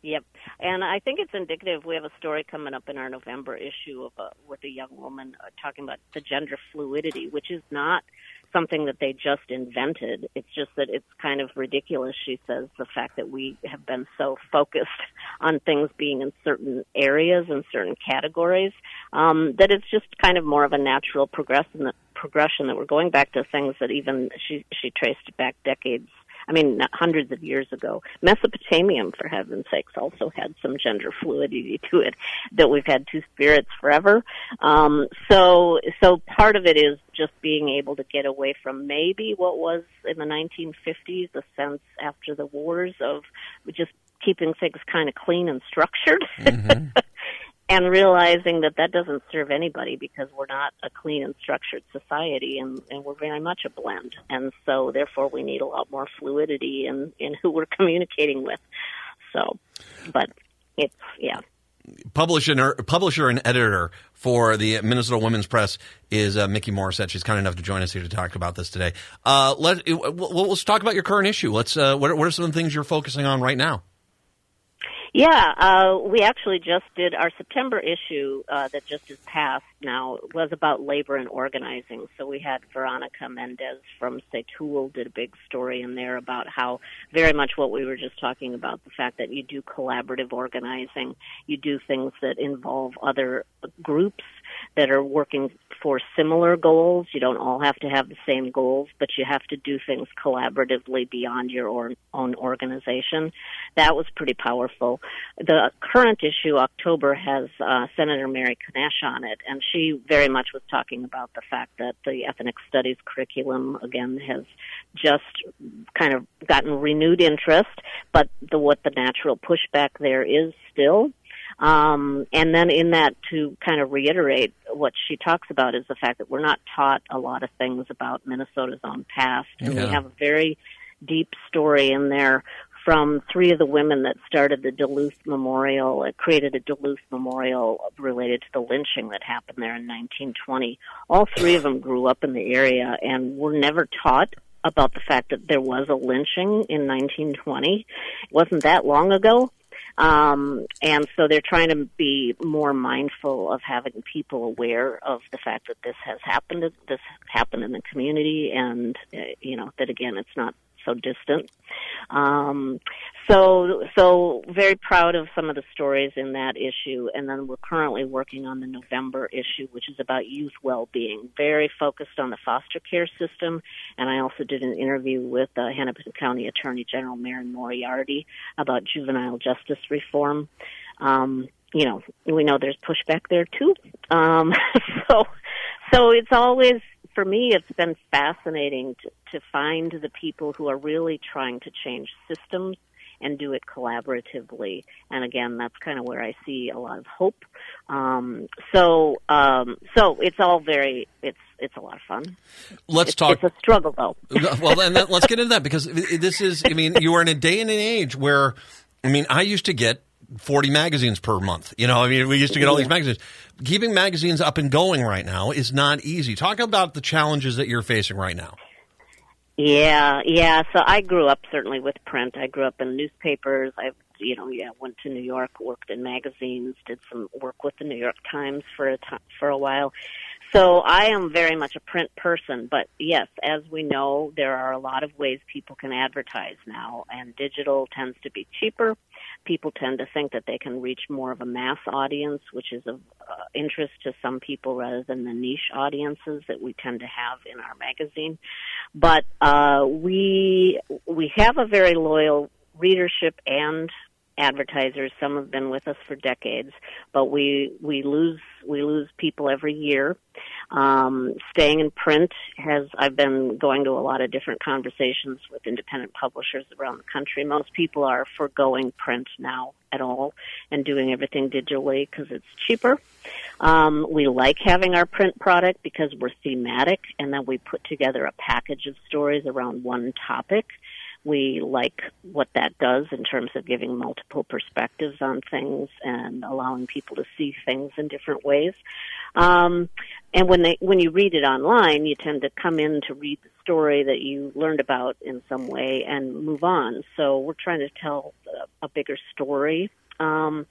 Yep. And I think it's indicative. We have a story coming up in our November issue of a, with a young woman uh, talking about the gender fluidity, which is not something that they just invented. It's just that it's kind of ridiculous, she says, the fact that we have been so focused on things being in certain areas and certain categories, um, that it's just kind of more of a natural progression, that, progression that we're going back to things that even she, she traced back decades I mean, not hundreds of years ago. Mesopotamia, for heaven's sakes, also had some gender fluidity to it. That we've had two spirits forever. Um, so, so part of it is just being able to get away from maybe what was in the 1950s, the sense after the wars of just keeping things kind of clean and structured. and realizing that that doesn't serve anybody because we're not a clean and structured society and, and we're very much a blend. And so therefore we need a lot more fluidity in, in who we're communicating with. So, but it's, yeah. publisher, publisher and editor for the Minnesota Women's Press is uh, Mikki Morrissette. She's kind enough to join us here to talk about this today. Uh, let, let's talk about your current issue. Let's. Uh, what, what are some of the things you're focusing on right now? Yeah, uh, we actually just did our September issue uh, that just is passed now was about labor and organizing. So we had Veronica Mendez from CTUL did a big story in there about how very much what we were just talking about the fact that you do collaborative organizing, you do things that involve other groups that are working for similar goals. You don't all have to have the same goals, but you have to do things collaboratively beyond your own organization. That was pretty powerful. The current issue, October, has uh, Senator Mary Kunesh on it, and she very much was talking about the fact that the ethnic studies curriculum, again, has just kind of gotten renewed interest, but the, what the natural pushback there is still Um, and then in that, to kind of reiterate what she talks about is the fact that we're not taught a lot of things about Minnesota's own past, and Yeah. we have a very deep story in there from three of the women that started the Duluth Memorial, it created a Duluth Memorial related to the lynching that happened there in 1920. All three of them grew up in the area and were never taught about the fact that there was a lynching in 1920. It wasn't that long ago. Um, and so they're trying to be more mindful of having people aware of the fact that this has happened, this happened in the community, and uh, you know that again, it's not so distant. Um, so, so very proud of some of the stories in that issue, and then we're currently working on the November issue, which is about youth well-being, very focused on the foster care system. And I also did an interview with uh, Hennepin County Attorney General Mary Moriarty about juvenile justice reform. Um, you know, we know there's pushback there too. Um, so, so it's always for me, it's been fascinating to, to find the people who are really trying to change systems and do it collaboratively. And again, that's kind of where I see a lot of hope. Um, so, um, so it's all very, it's, it's a lot of fun. Let's It's, talk. it's a struggle though. well, then let's get into that because this is. I mean, you are in a day and an age where, I mean, I used to get. 40 magazines per month. You know, I mean, we used to get all these magazines. Keeping magazines up and going right now is not easy. Talk about the challenges that you're facing right now. Yeah, yeah. So I grew up certainly with print. I grew up in newspapers. I, you know, yeah, went to New York, worked in magazines, did some work with the New York Times for a time, for a while. So I am very much a print person, but yes, as we know, there are a lot of ways people can advertise now, and digital tends to be cheaper. People tend to think that they can reach more of a mass audience, which is of uh, interest to some people rather than the niche audiences that we tend to have in our magazine. But uh, we we have a very loyal readership and advertisers. Some have been with us for decades, but we we lose we lose people every year. Um, staying in print has I've been going to a lot of different conversations with independent publishers around the country. Most people are foregoing print now at all and doing everything digitally because it's cheaper. Um, we like having our print product because we're thematic and then we put together a package of stories around one topic. We like what that does in terms of giving multiple perspectives on things and allowing people to see things in different ways. Um, and when they when you read it online, you tend to come in to read the story that you learned about in some way and move on. So we're trying to tell a, a bigger story. Um,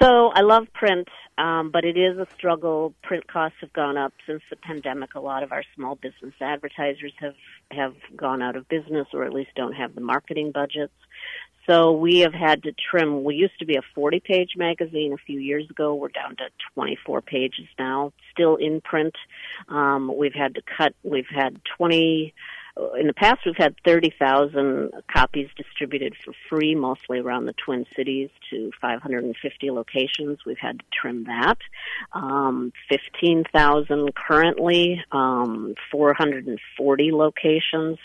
so I love print, um, but it is a struggle. Print costs have gone up since the pandemic. A lot of our small business advertisers have have gone out of business, or at least don't have the marketing budgets. So we have had to trim. We used to be a 40 page magazine a few years ago. We're down to 24 pages now, still in print. Um, we've had to cut, we've had 20, in the past we've had 30,000 copies distributed for free, mostly around the Twin Cities to 550 locations. We've had to trim that. Um, 15,000 currently, um, 440 locations.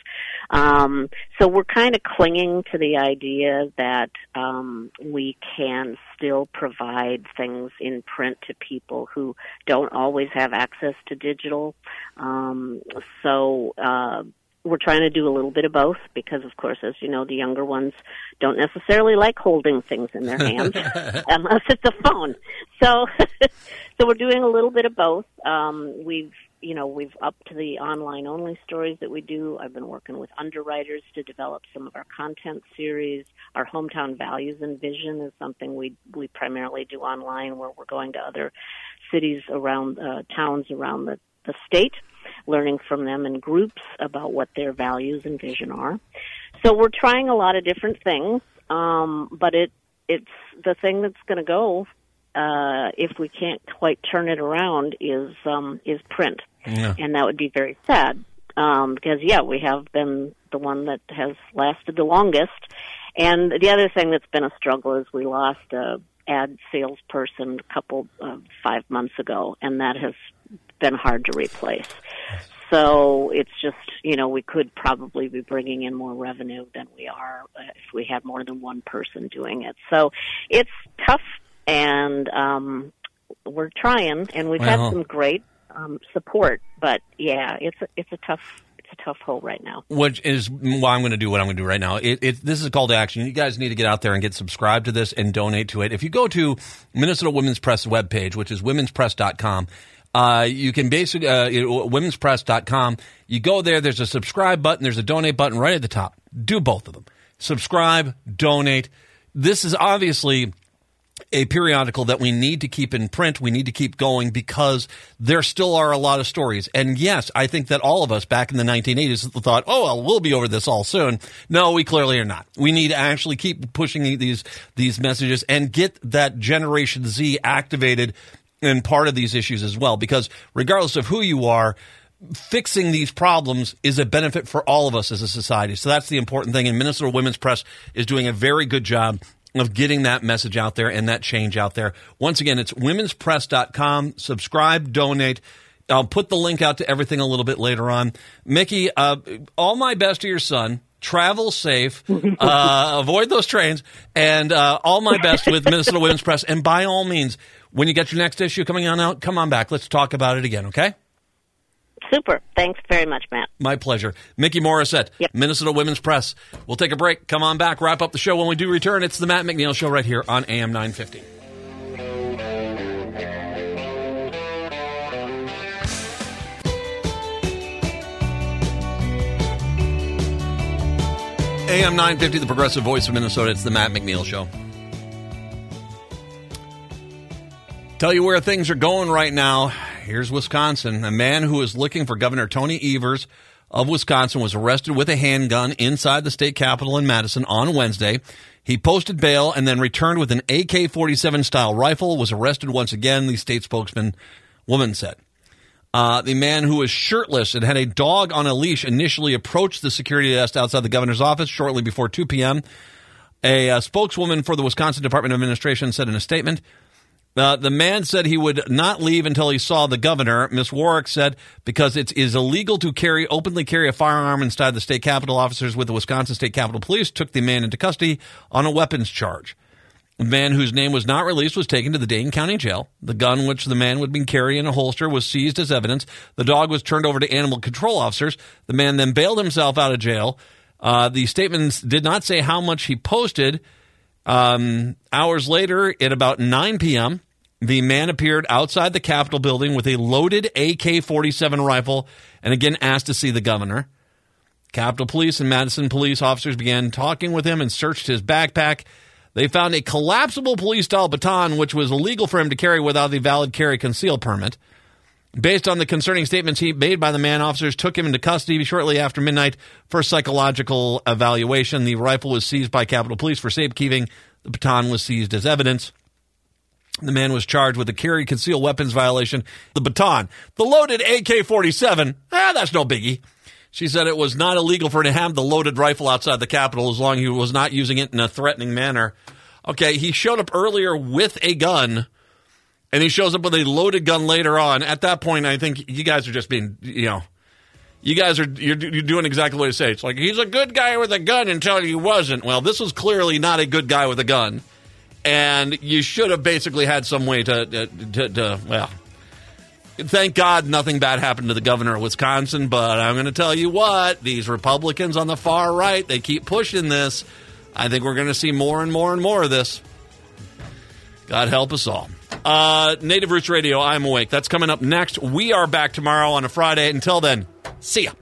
Um, so we're kind of clinging to the idea that um, we can still provide things in print to people who don't always have access to digital. Um, so uh, we're trying to do a little bit of both because, of course, as you know, the younger ones don't necessarily like holding things in their hands unless it's a phone. So, so we're doing a little bit of both. Um, we've you know, we've upped the online only stories that we do. I've been working with underwriters to develop some of our content series. Our hometown values and vision is something we we primarily do online, where we're going to other cities around uh, towns around the the state, learning from them in groups about what their values and vision are. So we're trying a lot of different things, um, but it it's the thing that's going to go uh, if we can't quite turn it around is um, is print, Yeah. and that would be very sad um, because yeah, we have been the one that has lasted the longest. And the other thing that's been a struggle is we lost a ad salesperson a couple uh, five months ago, and that has been hard to replace. So it's just, you know, we could probably be bringing in more revenue than we are if we had more than one person doing it. So it's tough and um, we're trying, and we've Well. had some great um, support. But yeah, it's a, it's a tough it's a tough hole right now. which is why I'm going to do what I'm going to do right now. It, it, this is a call to action. You guys need to get out there and get subscribed to this and donate to it. If you go to Minnesota Women's Press webpage, which is womenspress.com, uh, you can basically, uh, womenspress.com, you go there, there's a subscribe button, there's a donate button right at the top. Do both of them. Subscribe, donate. This is obviously a periodical that we need to keep in print. We need to keep going because there still are a lot of stories. And yes, I think that all of us back in the 1980s thought, oh, well, we'll be over this all soon. No, we clearly are not. We need to actually keep pushing these, these messages and get that Generation Z activated in part of these issues as well. Because regardless of who you are, fixing these problems is a benefit for all of us as a society. So that's the important thing. And Minnesota Women's Press is doing a very good job of getting that message out there and that change out there. Once again, it's womenspress.com. Subscribe, donate. I'll put the link out to everything a little bit later on. Mikki, uh, all my best to your son. Travel safe. Uh, avoid those trains. And uh, all my best with Minnesota Women's Press. And by all means, when you get your next issue coming on out, come on back. Let's talk about it again, okay? Super. Thanks very much, Matt. My pleasure. Mikki Morrissette, Yep. Minnesota Women's Press. We'll take a break. Come on back. Wrap up the show when we do return. It's the Matt McNeil Show right here on AM 950. AM 950, the progressive voice of Minnesota. It's the Matt McNeil Show. Tell you where things are going right now. Here's Wisconsin. A man who is looking for Governor Tony Evers of Wisconsin was arrested with a handgun inside the state capitol in Madison on Wednesday. He posted bail and then returned with an AK 47 style rifle, was arrested once again, the state spokesman woman said. Uh, the man who was shirtless and had a dog on a leash initially approached the security desk outside the governor's office shortly before 2 p.m. A uh, spokeswoman for the Wisconsin Department of Administration said in a statement, uh, the man said he would not leave until he saw the governor. Miss Warwick said because it is illegal to carry openly carry a firearm inside the state capitol. Officers with the Wisconsin State Capitol Police took the man into custody on a weapons charge. The man whose name was not released was taken to the Dane County Jail. The gun which the man would been carrying in a holster was seized as evidence. The dog was turned over to animal control officers. The man then bailed himself out of jail. Uh, the statements did not say how much he posted. Um, hours later, at about 9 p.m., the man appeared outside the Capitol building with a loaded AK 47 rifle and again asked to see the governor. Capitol Police and Madison police officers began talking with him and searched his backpack. They found a collapsible police style baton, which was illegal for him to carry without the valid carry conceal permit. Based on the concerning statements he made by the man, officers took him into custody shortly after midnight for psychological evaluation. The rifle was seized by Capitol Police for safekeeping. The baton was seized as evidence. The man was charged with a carry concealed weapons violation. The baton, the loaded AK 47, ah, that's no biggie. She said it was not illegal for him to have the loaded rifle outside the Capitol as long as he was not using it in a threatening manner. Okay, he showed up earlier with a gun, and he shows up with a loaded gun later on. At that point, I think you guys are just being, you know, you guys are you're, you're doing exactly what I say. It's like he's a good guy with a gun until he wasn't. Well, this was clearly not a good guy with a gun, and you should have basically had some way to to, to, to well. Thank God nothing bad happened to the governor of Wisconsin, but I'm going to tell you what, these Republicans on the far right, they keep pushing this. I think we're going to see more and more and more of this. God help us all. Uh, Native Roots Radio, I'm awake. That's coming up next. We are back tomorrow on a Friday. Until then, see ya.